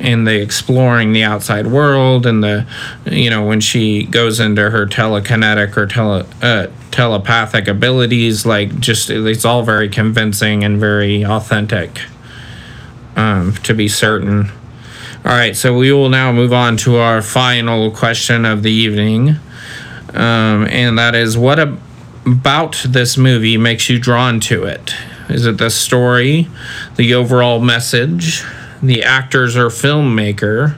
and the exploring the outside world and the you know when she goes into her telekinetic or tele uh, telepathic abilities like just it's all very convincing and very authentic um, to be certain all right so we will now move on to our final question of the evening. Um, and that is what ab- about this movie makes you drawn to it? Is it the story the overall message the actors or filmmaker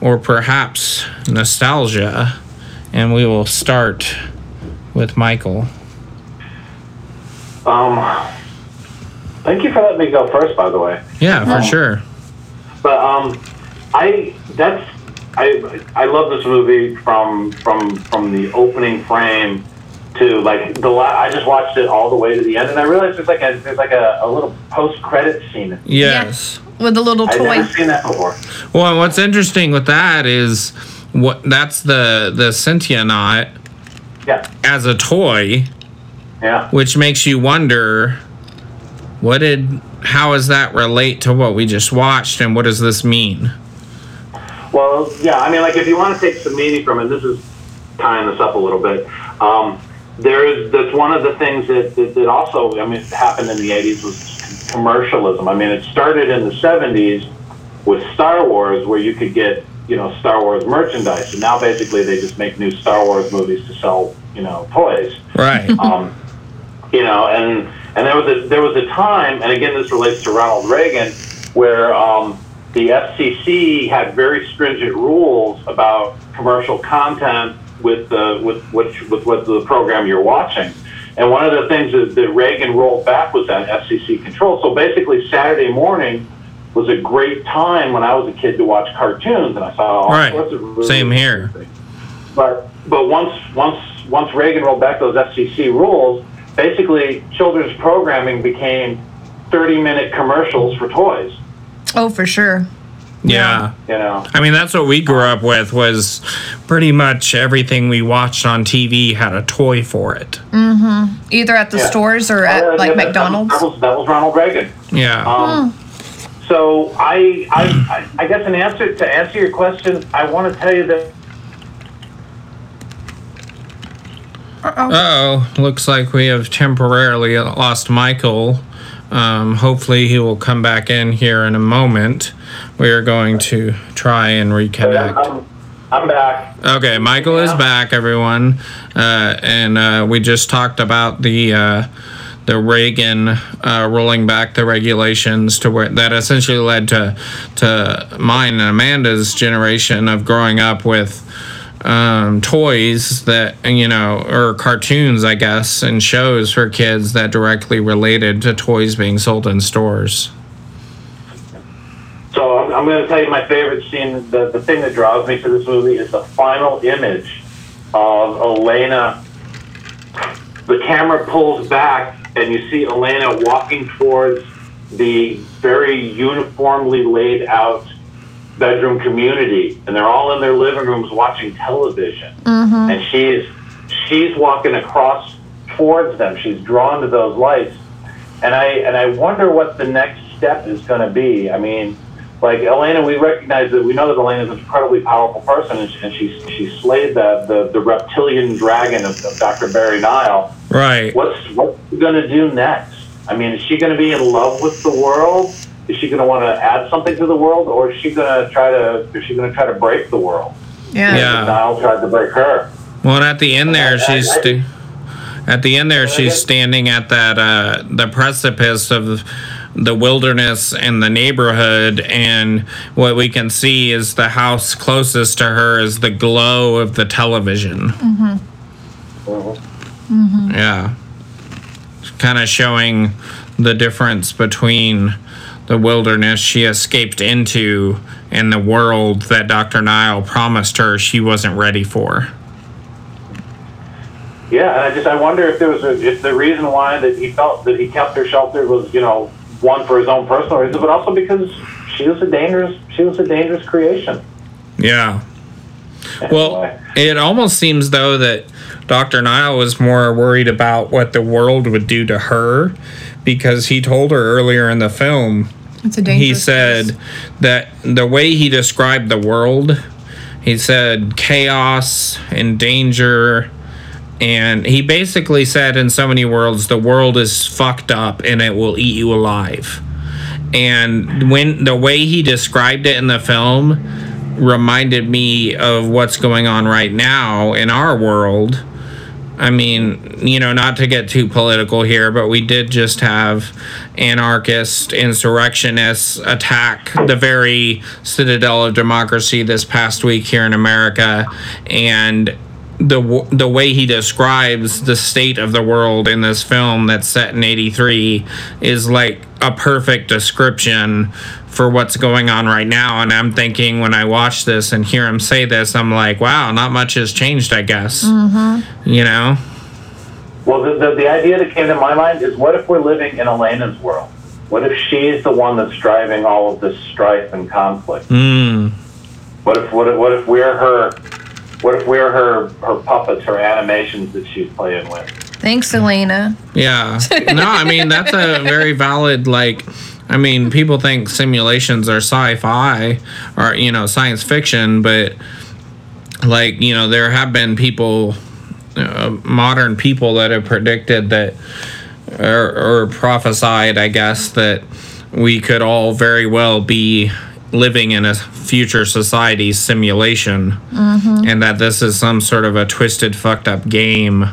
or perhaps nostalgia? And we will start with michael. Um, thank you for letting me go first, by the way. yeah for sure. But um, I that's I I love this movie from from from the opening frame to like the la- I just watched it all the way to the end, and I realized there's like a there's like a, a little post credit scene. yes With a little toy. I've toy. never seen that before. well what's interesting with that is what that's the the Sentionaut Yeah, as a toy yeah. which makes you wonder what did how does that relate to what we just watched and what does this mean Well, yeah. I mean, like if you want to take some meaning from it, this is tying this up a little bit. Um, there is that's one of the things that, that that also I mean happened in the '80s was commercialism. I mean, it started in the '70s with Star Wars, where you could get you know Star Wars merchandise, and now basically they just make new Star Wars movies to sell you know toys. right Um, you know, and and there was a there was a time, and again this relates to Ronald Reagan, where um, the FCC had very stringent rules about commercial content with the with which with what the program you're watching. And one of the things that, that Reagan rolled back was that FCC control. So basically, Saturday morning was a great time when I was a kid to watch cartoons, and I saw all Right. sorts of really Same here. but but once once once Reagan rolled back those FCC rules, basically children's programming became 30 minute commercials for toys. Oh, for sure. yeah You know, I mean, that's what we grew up with. Was pretty much everything we watched on TV had a toy for it. Either at the Yeah. stores or Uh, at like yeah, that- McDonald's. That was, that was Ronald Reagan. Yeah, Um, So I, I I I guess an answer to answer your question, I want to tell you that oh, looks like we have temporarily lost Michael. Um, hopefully, he will come back in here in a moment. We are going to try and reconnect. I'm, back. Okay, Michael is back, everyone, uh, and uh, we just talked about the uh, the Reagan uh, rolling back the regulations to where that essentially led to to mine and Amanda's generation of growing up with um, toys that you know or cartoons, I guess, and shows for kids that directly related to toys being sold in stores. So I'm, I'm going to tell you my favorite scene. The, the thing that draws me to this movie is the final image of Elena. The camera pulls back, and you see Elena walking towards the very uniformly laid out bedroom community, and they're all in their living rooms watching television. Mm-hmm. And she's she's walking across towards them. She's drawn to those lights, and I and I wonder what the next step is going to be. I mean, like Elena, we recognize that we know that Elena is an incredibly powerful person, and she, and she, she slayed the, the, the reptilian dragon of, of Dr. Barry Nyle. Right. What's what's she going to do next? I mean, is she going to be in love with the world? Is she going to want to add something to the world, or is she going to try to is she going to try to break the world? Yeah. Yeah. Nyle tried to break her. Well, and at the end there, I- she's I- sta- at the end there, she's standing at that uh, the precipice of the wilderness and the neighborhood, and what we can see is the house closest to her is the glow of the television. Mm-hmm. Mm-hmm. Yeah, kind of showing the difference between the wilderness she escaped into and the world that Dr. Nyle promised her she wasn't ready for. Yeah, and I just I wonder if there was a, if the reason why that he felt that he kept her sheltered was you know one for his own personal reasons, but also because she was a dangerous she was a dangerous creation. Yeah. Well, it almost seems though that Dr. Nyle was more worried about what the world would do to her because he told her earlier in the film It's a dangerous. he said place. that the way he described the world, he said chaos and danger. And he basically said, in so many words, the world is fucked up and it will eat you alive. And when the way he described it in the film reminded me of what's going on right now in our world. I mean, you know, not to get too political here, but we did just have anarchist insurrectionists attack the very citadel of democracy this past week here in America, and the the way he describes the state of the world in this film that's set in 83 is like a perfect description for what's going on right now and i'm thinking when i watch this and hear him say this i'm like wow not much has changed i guess you know Well, the, the the idea that came to my mind is what if we're living in Elena's world? What if she's the one that's driving all of this strife and conflict? mm, What if what if, what if we're her? What if we're her her puppets, her animations that she's playing with? Thanks, Elena. yeah no i mean that's a very valid like i mean people think simulations are sci-fi or you know science fiction but like you know there have been people uh, modern people that have predicted that or, or prophesied i guess that we could all very well be living in a future society simulation and that this is some sort of a twisted fucked up game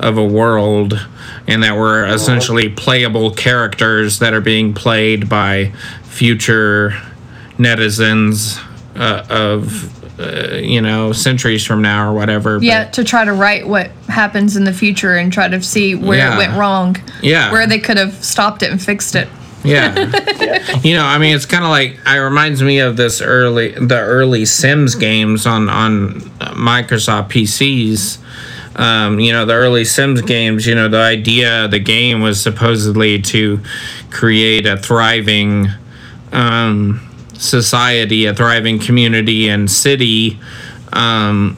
of a world and that we're essentially playable characters that are being played by future netizens uh, of uh, you know centuries from now or whatever but- Yeah, to try to write what happens in the future and try to see where Yeah. it went wrong. Yeah. Where they could have stopped it and fixed it. Yeah. you know, I mean, it's kind of like it reminds me of this early the early Sims games on on Microsoft PCs. Um, you know, the early Sims games. You know, the idea of the game was supposedly to create a thriving um, society, a thriving community and city. Um,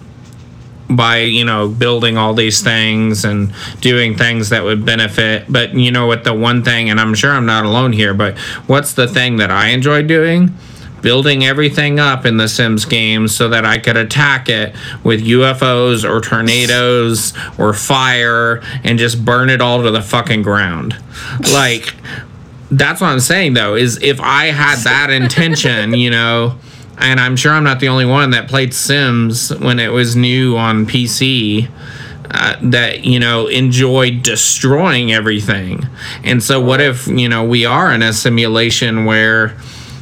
by you know building all these things and doing things that would benefit but you know what the one thing and i'm sure i'm not alone here but what's the thing that i enjoy doing building everything up in the sims games so that i could attack it with ufos or tornadoes or fire and just burn it all to the fucking ground like that's what i'm saying though is if i had that intention you know and I'm sure I'm not the only one that played Sims when it was new on PC. Uh, that you know enjoyed destroying everything, and so what if you know we are in a simulation where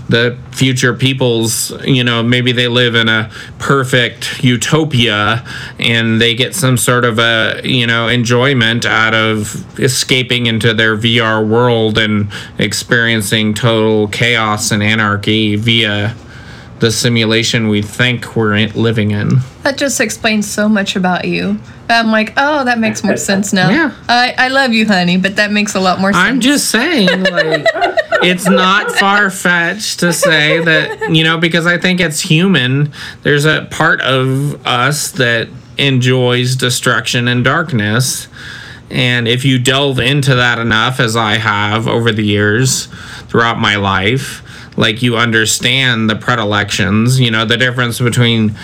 the future peoples, you know, maybe they live in a perfect utopia and they get some sort of a, you know, enjoyment out of escaping into their VR world and experiencing total chaos and anarchy via the simulation we think we're living in. That just explains so much about you. I'm like, oh, that makes more sense now. Yeah. I, I love you, honey, but that makes a lot more sense. I'm just saying, like, it's not far fetched to say that, you know, because I think it's human. There's a part of us that enjoys destruction and darkness. And if you delve into that enough, as I have over the years throughout my life, like you understand the predilections, you know, the difference between,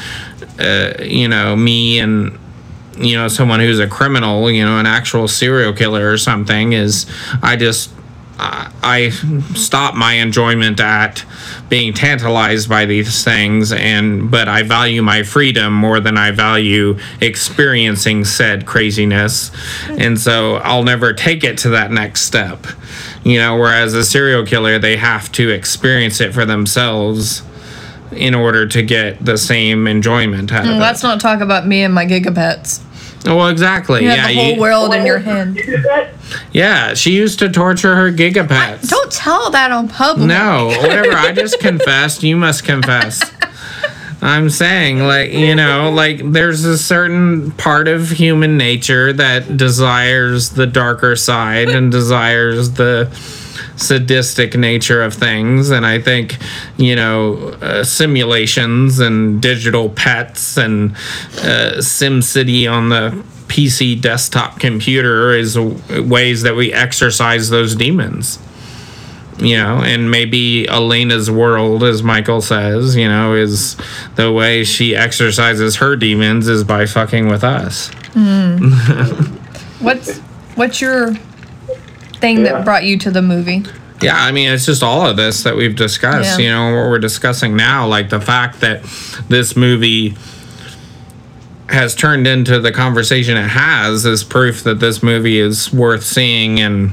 uh, you know, me and you know someone who's a criminal you know an actual serial killer or something is i just I I stop my enjoyment at being tantalized by these things and but I value my freedom more than I value experiencing said craziness and so I'll never take it to that next step you know whereas a serial killer they have to experience it for themselves in order to get the same enjoyment out of mm, it. Let's not talk about me and my gigapets. Well, exactly. You have yeah, the whole you- world in your hand. You did that? yeah. She used to torture her gigapets. Don't tell that on public. No, whatever. I just confessed. You must confess. I'm saying, like, you know, like there's a certain part of human nature that desires the darker side and desires the sadistic nature of things. And I think, you know, uh, simulations and digital pets and uh, SimCity on the PC desktop computer is ways that we exercise those demons you know, and maybe Elena's world, as Michael says, you know, is the way she exercises her demons is by fucking with us. What's what's your thing Yeah. that brought you to the movie? Yeah, I mean, it's just all of this that we've discussed, Yeah. you know, what we're discussing now, like the fact that this movie has turned into the conversation it has is proof that this movie is worth seeing and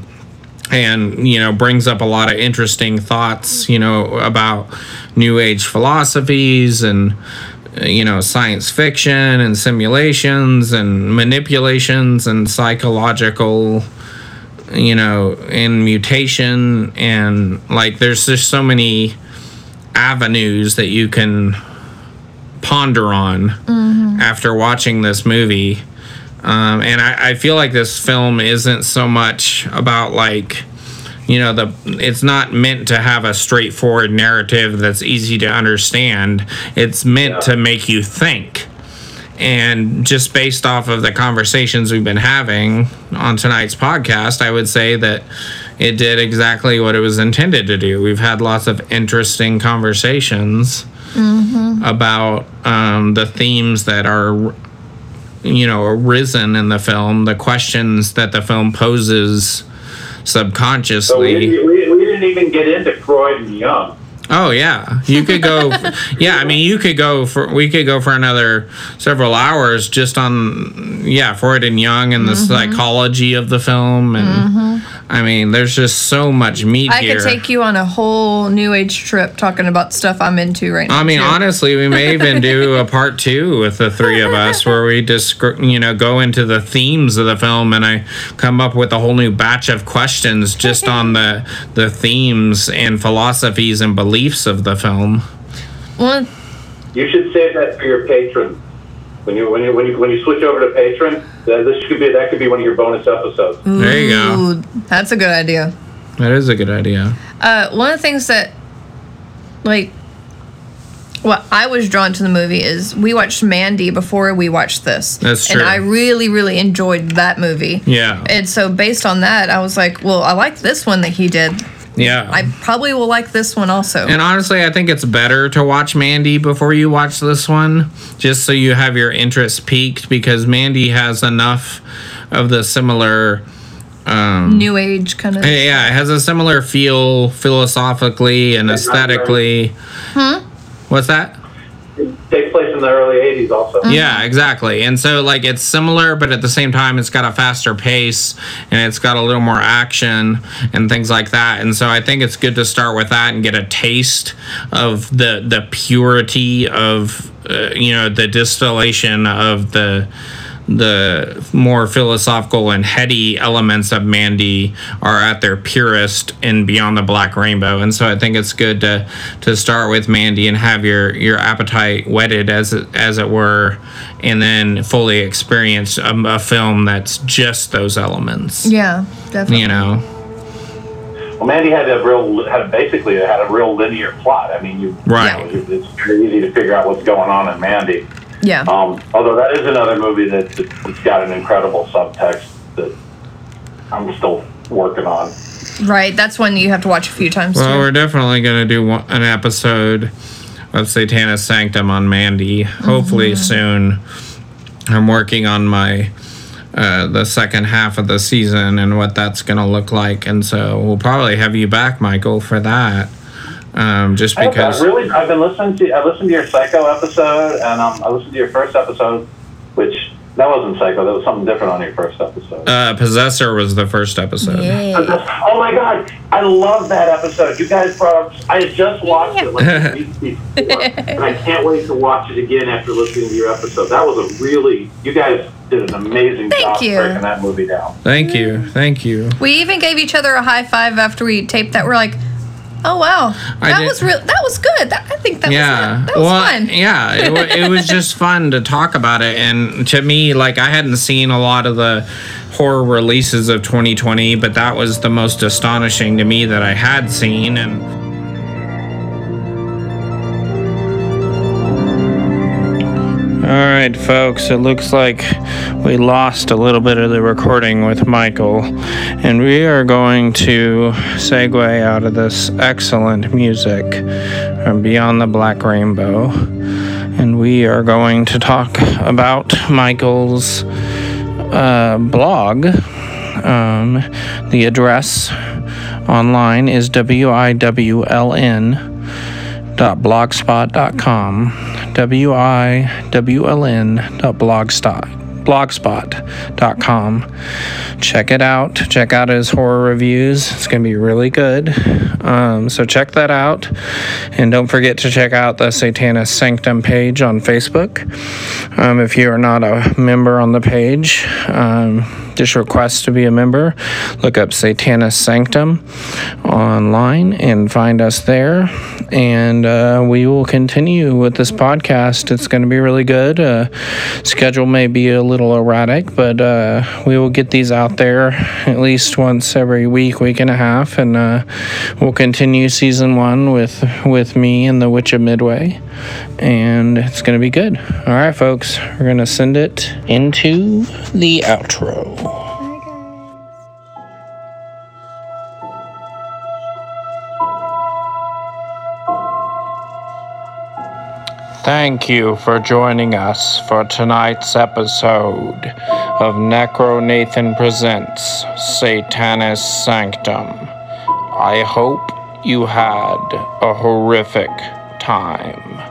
and you know brings up a lot of interesting thoughts you know about new age philosophies and uh, you know science fiction and simulations and manipulations and psychological you know in mutation and like there's just so many avenues that you can ponder on after watching this movie. Um, and I, I feel like this film isn't so much about like you know the it's not meant to have a straightforward narrative that's easy to understand. It's meant Yeah. to make you think and just based off of the conversations we've been having on tonight's podcast i would say that it did exactly what it was intended to do. We've had lots of interesting conversations about um, the themes that are you know arisen in the film the questions that the film poses So we subconsciously didn't, we, we didn't even get into Freud and Jung. Oh yeah you could go yeah i mean you could go for we could go for another several hours just on yeah freud and Jung and the Mm-hmm. psychology of the film and i mean there's just so much meat I here could take you on a whole new age trip talking about stuff I'm into right now. I mean, too. honestly, we may even do a part two with the three of us, where we just you know go into the themes of the film, and I come up with a whole new batch of questions just on the the themes and philosophies and beliefs of the film. Well, You should save that for your Patreon. When you when you when you when you switch over to Patreon, that, this could be that could be one of your bonus episodes. There you go. ooh, That's a good idea. That is a good idea. Uh, one of the things that, like, what I was drawn to the movie is we watched Mandy before we watched this. That's And. I really, really enjoyed that movie. Yeah. And so based on that, I was like, well, I like this one that he did. Yeah. I probably will like this one also. and honestly, I think it's better to watch Mandy before you watch this one, just so you have your interest peaked because Mandy has enough of the similar um, New age kind of. Yeah, it has a similar feel philosophically and aesthetically. What's that? It takes place in the early '80s, also. Yeah, exactly. And so, like, it's similar, but at the same time, it's got a faster pace and it's got a little more action and things like that. And so, I think it's good to start with that and get a taste of the the purity of, uh, you know, the distillation of the the more philosophical and heady elements of Mandy are at their purest in Beyond the Black Rainbow, and so I think it's good to to start with Mandy and have your your appetite whetted as it, as it were, and then fully experience a, a film that's just those elements. Yeah, definitely. You know. Well, Mandy had a real, had basically had a real linear plot. I mean, you, Right. you know, it's very easy to figure out what's going on in Mandy. Yeah. Um, although that is another movie that, that, that's got an incredible subtext that I'm still working on. right. That's one you have to watch a few times. Well, too. we're definitely going to do one, an episode of Satanis Sanctum on Mandy. Hopefully soon. I'm working on my uh, the second half of the season and what that's going to look like, and so we'll probably have you back, Michael, for that. Um, just because. I really, I've been listening to, I listened to your Psycho episode, and um, I listened to your first episode, which that wasn't Psycho. That was something different on your first episode. Uh, Possessor was the first episode. Yeah. Oh my god, I love that episode. You guys brought up. I just watched it like a week before, and I can't wait to watch it again after listening to your episode. That was a really. You guys did an amazing Thank job you. breaking that movie down. Thank you, thank you. We even gave each other a high five after we taped that. We're like, oh wow, I that did- was real. That was good. That, I think that yeah was that was well fun. yeah it, it was just fun to talk about it and to me like i hadn't seen a lot of the horror releases of 2020 but that was the most astonishing to me that i had seen and folks it looks like we lost a little bit of the recording with michael and we are going to segue out of this excellent music from Beyond the Black Rainbow. And we are going to talk about Michael's uh, blog. Um, the address online is wiwln dot blogspot.com wiwln dot blogspot blogspot.com check it out. Check out his horror reviews. It's going to be really good. Um, so check that out. And don't forget to check out the satanis sanctum page on facebook. Um, if you are not a member on the page um, just request to be a member. Look up satanis sanctum online and find us there. And uh, we will continue with this podcast. It's going to be really good. Uh, schedule may be a little erratic but uh, we will get these out there at least once every week week and a half. And uh, we'll continue season one with with me and the witch of midway and it's going to be good all right folks we're going to send it into the outro Thank you for joining us for tonight's episode of NEKROnathan Presents Satanis Sanctum. I hope you had a horrific time.